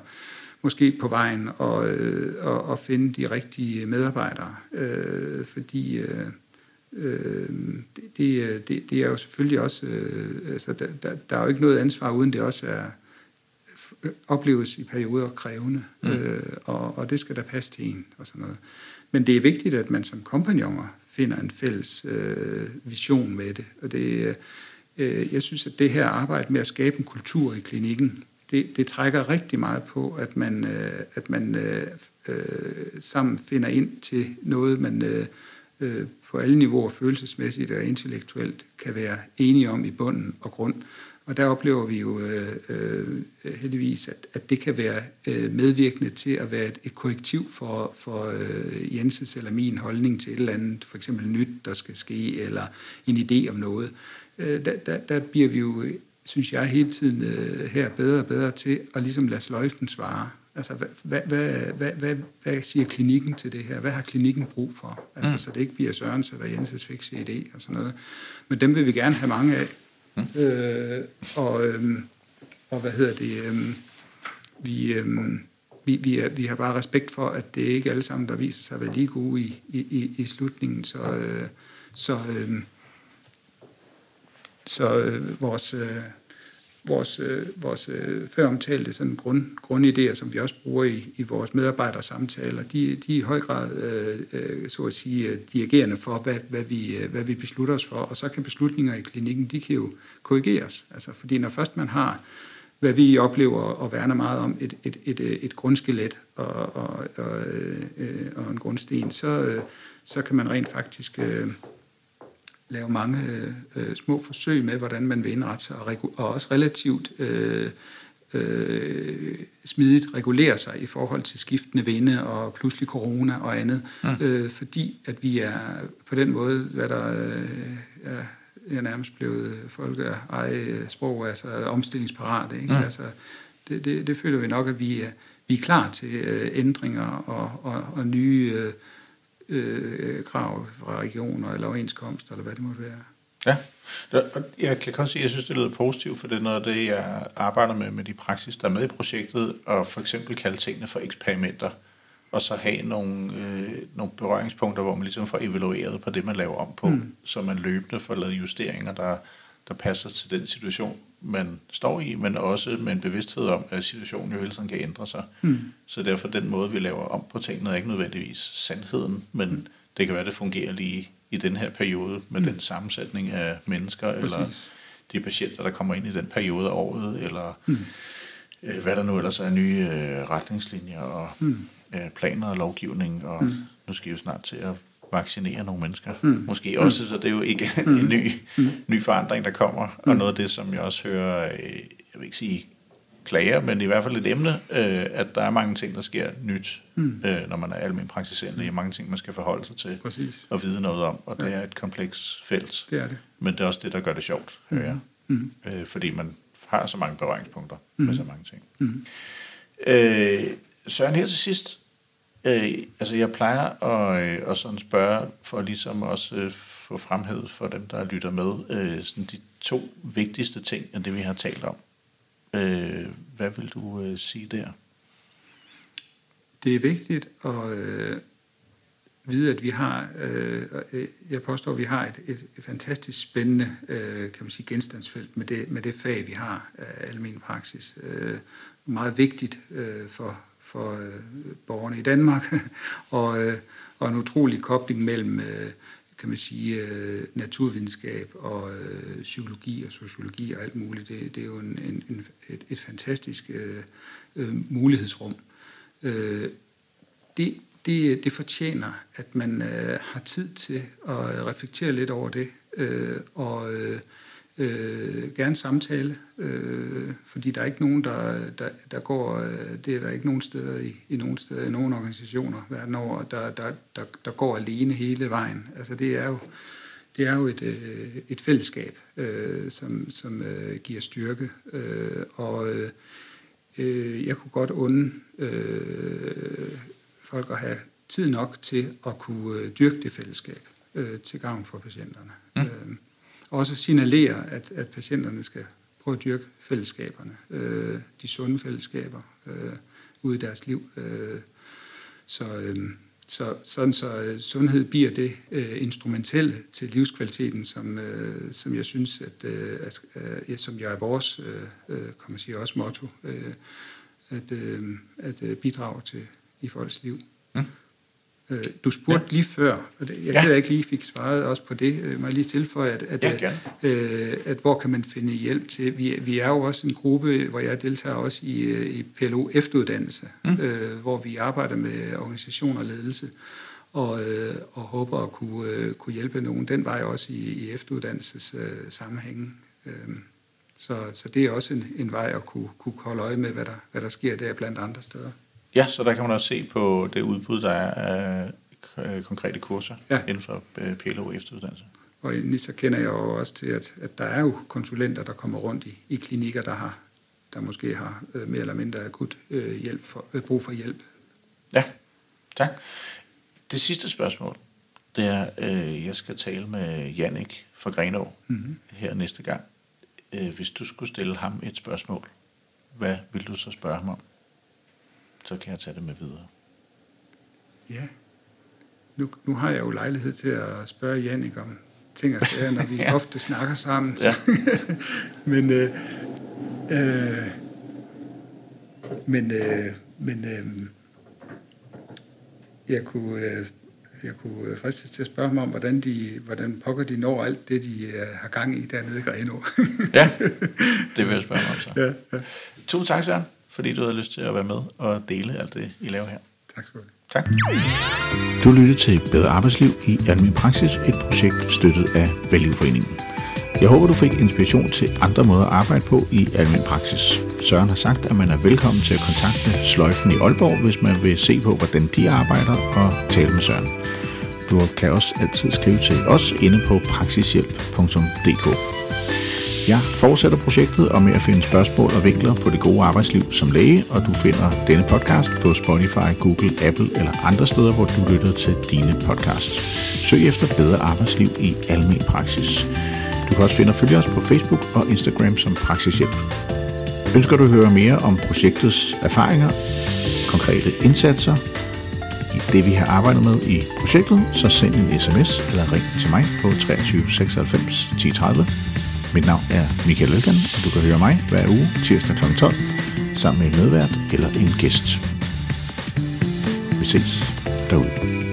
måske på vejen og, øh, og, og finde de rigtige medarbejdere. Øh, fordi øh, øh, det, det, øh, det er jo selvfølgelig også, øh, altså der, der, der er jo ikke noget ansvar, uden det også er opleves i perioder krævende, mm. øh, og, og det skal der passe til en og sådan noget. Men det er vigtigt, at man som kompagnoner finder en fælles øh, vision med det. Og det, øh, jeg synes, at det her arbejde med at skabe en kultur i klinikken, det, det trækker rigtig meget på, at man, øh, at man øh, øh, sammen finder ind til noget, man øh, øh, på alle niveauer følelsesmæssigt og intellektuelt kan være enige om i bunden og grund. Og der oplever vi jo øh, øh, heldigvis, at, at det kan være øh, medvirkende til at være et, et korrektiv for, for øh, Jenses eller min holdning til et eller andet, for eksempel nyt, der skal ske, eller en idé om noget. Øh, der, der, der bliver vi jo, synes jeg, hele tiden øh, her bedre og bedre til at ligesom lade sløjfen svare. Altså, hvad, hvad, hvad, hvad, hvad, siger klinikken til det her? Hvad har klinikken brug for? Altså, mm. så det ikke bliver Sørens eller Jenses fikse idé og sådan noget. Men dem vil vi gerne have mange af. Mm. Øh, og, øh, og hvad hedder det? Øh, vi, øh, vi, vi, er, vi har bare respekt for, at det ikke er alle sammen, der viser sig at være lige gode i, i, i slutningen. Så, øh, så, øh, så øh, vores, øh, vores, øh, vores øh, føromtalte sådan grund, grundidéer, som vi også bruger i, i vores medarbejdersamtaler, de, de er i høj grad, øh, øh så at sige, øh, dirigerende for, hvad, hvad, vi, øh, hvad vi beslutter os for. Og så kan beslutninger i klinikken, de kan jo korrigeres. Altså, fordi når først man har hvad vi oplever og værner meget om, et, et, et, et grundskelet og, og, og, øh, og en grundsten, så, øh, så kan man rent faktisk øh, lave mange øh, små forsøg med, hvordan man vil indrette sig, og, og også relativt øh, øh, smidigt regulere sig i forhold til skiftende vinde og pludselig corona og andet, mm. øh, fordi at vi er på den måde, hvad der øh, er er nærmest blevet folk eget sprog, altså omstillingsparat. Ikke? Mm. Altså, det, det, det føler vi nok, at vi er, vi er klar til øh, ændringer og, og, og nye øh, øh, krav fra regioner eller overenskomster, eller hvad det måtte være. Ja, jeg kan godt sige, at jeg synes, det lyder positivt, for det er noget af det, jeg arbejder med med de praksis, der er med i projektet, og for eksempel kalde tingene for eksperimenter og så have nogle, øh, nogle berøringspunkter, hvor man ligesom får evalueret på det, man laver om på, mm. så man løbende får lavet justeringer, der, der passer til den situation, man står i, men også med en bevidsthed om, at situationen jo hele tiden kan ændre sig. Mm. Så derfor den måde, vi laver om på tingene, er ikke nødvendigvis sandheden, men mm. det kan være, det fungerer lige i den her periode med mm. den sammensætning af mennesker, Præcis. eller de patienter, der kommer ind i den periode af året, eller mm. øh, hvad der nu ellers er nye øh, retningslinjer og mm øh, planer og lovgivning, og mm. nu skal vi jo snart til at vaccinere nogle mennesker. Mm. Måske også, mm. så det er jo ikke mm. en ny, mm. ny forandring, der kommer. Mm. Og noget af det, som jeg også hører, øh, jeg vil ikke sige klager, men i hvert fald et emne, øh, at der er mange ting, der sker nyt, mm. øh, når man er almindelig praktiserende. Der er mange ting, man skal forholde sig til Præcis. og vide noget om, og det ja. er et kompleks felt. Det er det. Men det er også det, der gør det sjovt, mm. hører jeg. Mm. Øh, fordi man har så mange berøringspunkter mm. med så mange ting. Mm. Øh, Søren, her til sidst, Øh, altså jeg plejer at, øh, at sådan spørge, for ligesom også øh, få fremhævet for dem, der lytter med, øh, sådan de to vigtigste ting af det, vi har talt om. Øh, hvad vil du øh, sige der? Det er vigtigt at øh, vide, at vi har, øh, øh jeg påstår, at vi har et, et, et fantastisk spændende øh, kan man sige, genstandsfelt med det, med det fag, vi har af almen praksis. Øh, meget vigtigt øh, for, for øh, borgerne i Danmark, <laughs> og, øh, og en utrolig kobling mellem øh, kan man sige, øh, naturvidenskab og øh, psykologi og sociologi og alt muligt. Det, det er jo en, en, en, et, et fantastisk øh, øh, mulighedsrum. Øh, det, det, det fortjener, at man øh, har tid til at reflektere lidt over det, øh, og øh, øh, gerne samtale, øh, fordi der er ikke nogen, der, der, der går, øh, det er der ikke nogen steder i, i nogen steder, i nogen organisationer verden over, der, der, der, der går alene hele vejen. Altså det er jo, det er jo et, øh, et fællesskab, øh, som, som øh, giver styrke, øh, og øh, jeg kunne godt unde øh, folk at have tid nok til at kunne øh, dyrke det fællesskab øh, til gavn for patienterne. Mm. Øh, også signalerer, at, at patienterne skal prøve at dyrke fællesskaberne, øh, de sunde fællesskaber øh, ude i deres liv. Øh, så, øh, så sådan så øh, sundhed bliver det øh, instrumentelle til livskvaliteten, som, øh, som jeg synes, at, øh, at øh, som jeg er vores, øh, øh, kan man sige, også motto, øh, at, øh, at øh, bidrage til i folks liv. Mm. Øh, du spurgte ja. lige før, og jeg ja. jeg ikke lige fik svaret også på det, øh, må jeg lige tilføje, at, at, ja, øh, at hvor kan man finde hjælp til? Vi, vi er jo også en gruppe, hvor jeg deltager også i, i PLO efteruddannelse, mm. øh, hvor vi arbejder med organisation og ledelse, og, øh, og håber at kunne, øh, kunne hjælpe nogen den vej også i, i efteruddannelses øh, sammenhængen. Øh, så, så det er også en, en vej at kunne, kunne holde øje med, hvad der, hvad der sker der blandt andre steder. Ja, så der kan man også se på det udbud, der er af øh, konkrete kurser ja. inden for øh, PLO efteruddannelse. Og så kender jeg jo også til, at, at der er jo konsulenter, der kommer rundt i, i klinikker, der har, der måske har øh, mere eller mindre akut øh, hjælp for, øh, brug for hjælp. Ja, tak. Det sidste spørgsmål, det er, øh, jeg skal tale med Jannik fra Grenå mm-hmm. her næste gang. Øh, hvis du skulle stille ham et spørgsmål, hvad vil du så spørge ham om? Så kan jeg tage det med videre. Ja, nu, nu har jeg jo lejlighed til at spørge Jannik om ting og sager, når vi <laughs> ja. ofte snakker sammen. Ja. <laughs> men øh, øh, men, øh, men øh, jeg kunne, øh, jeg kunne fristes til at spørge ham om, hvordan, de, hvordan pokker de når alt det, de øh, har gang i dernede i Greno. ja, <laughs> det vil jeg spørge mig om så. Ja, ja. Tusind tak, Søren, fordi du havde lyst til at være med og dele alt det, I laver her. Tak skal du have. Tak. Du lyttede til Bedre Arbejdsliv i Almen Praksis, et projekt støttet af Valgivforeningen. Jeg håber, du fik inspiration til andre måder at arbejde på i almen praksis. Søren har sagt, at man er velkommen til at kontakte Sløjfen i Aalborg, hvis man vil se på, hvordan de arbejder og tale med Søren. Du kan også altid skrive til os inde på praksishjælp.dk. Jeg fortsætter projektet og med at finde spørgsmål og vinkler på det gode arbejdsliv som læge, og du finder denne podcast på Spotify, Google, Apple eller andre steder, hvor du lytter til dine podcasts. Søg efter bedre arbejdsliv i almen praksis. Du kan også finde og følge os på Facebook og Instagram som Praksishjælp. Ønsker du at høre mere om projektets erfaringer, konkrete indsatser, i det vi har arbejdet med i projektet, så send en sms eller ring til mig på 23 96 10 30. Mit navn er Michael Elgan, og du kan høre mig hver uge tirsdag kl. 12 sammen med en medvært eller en gæst. Vi ses derude.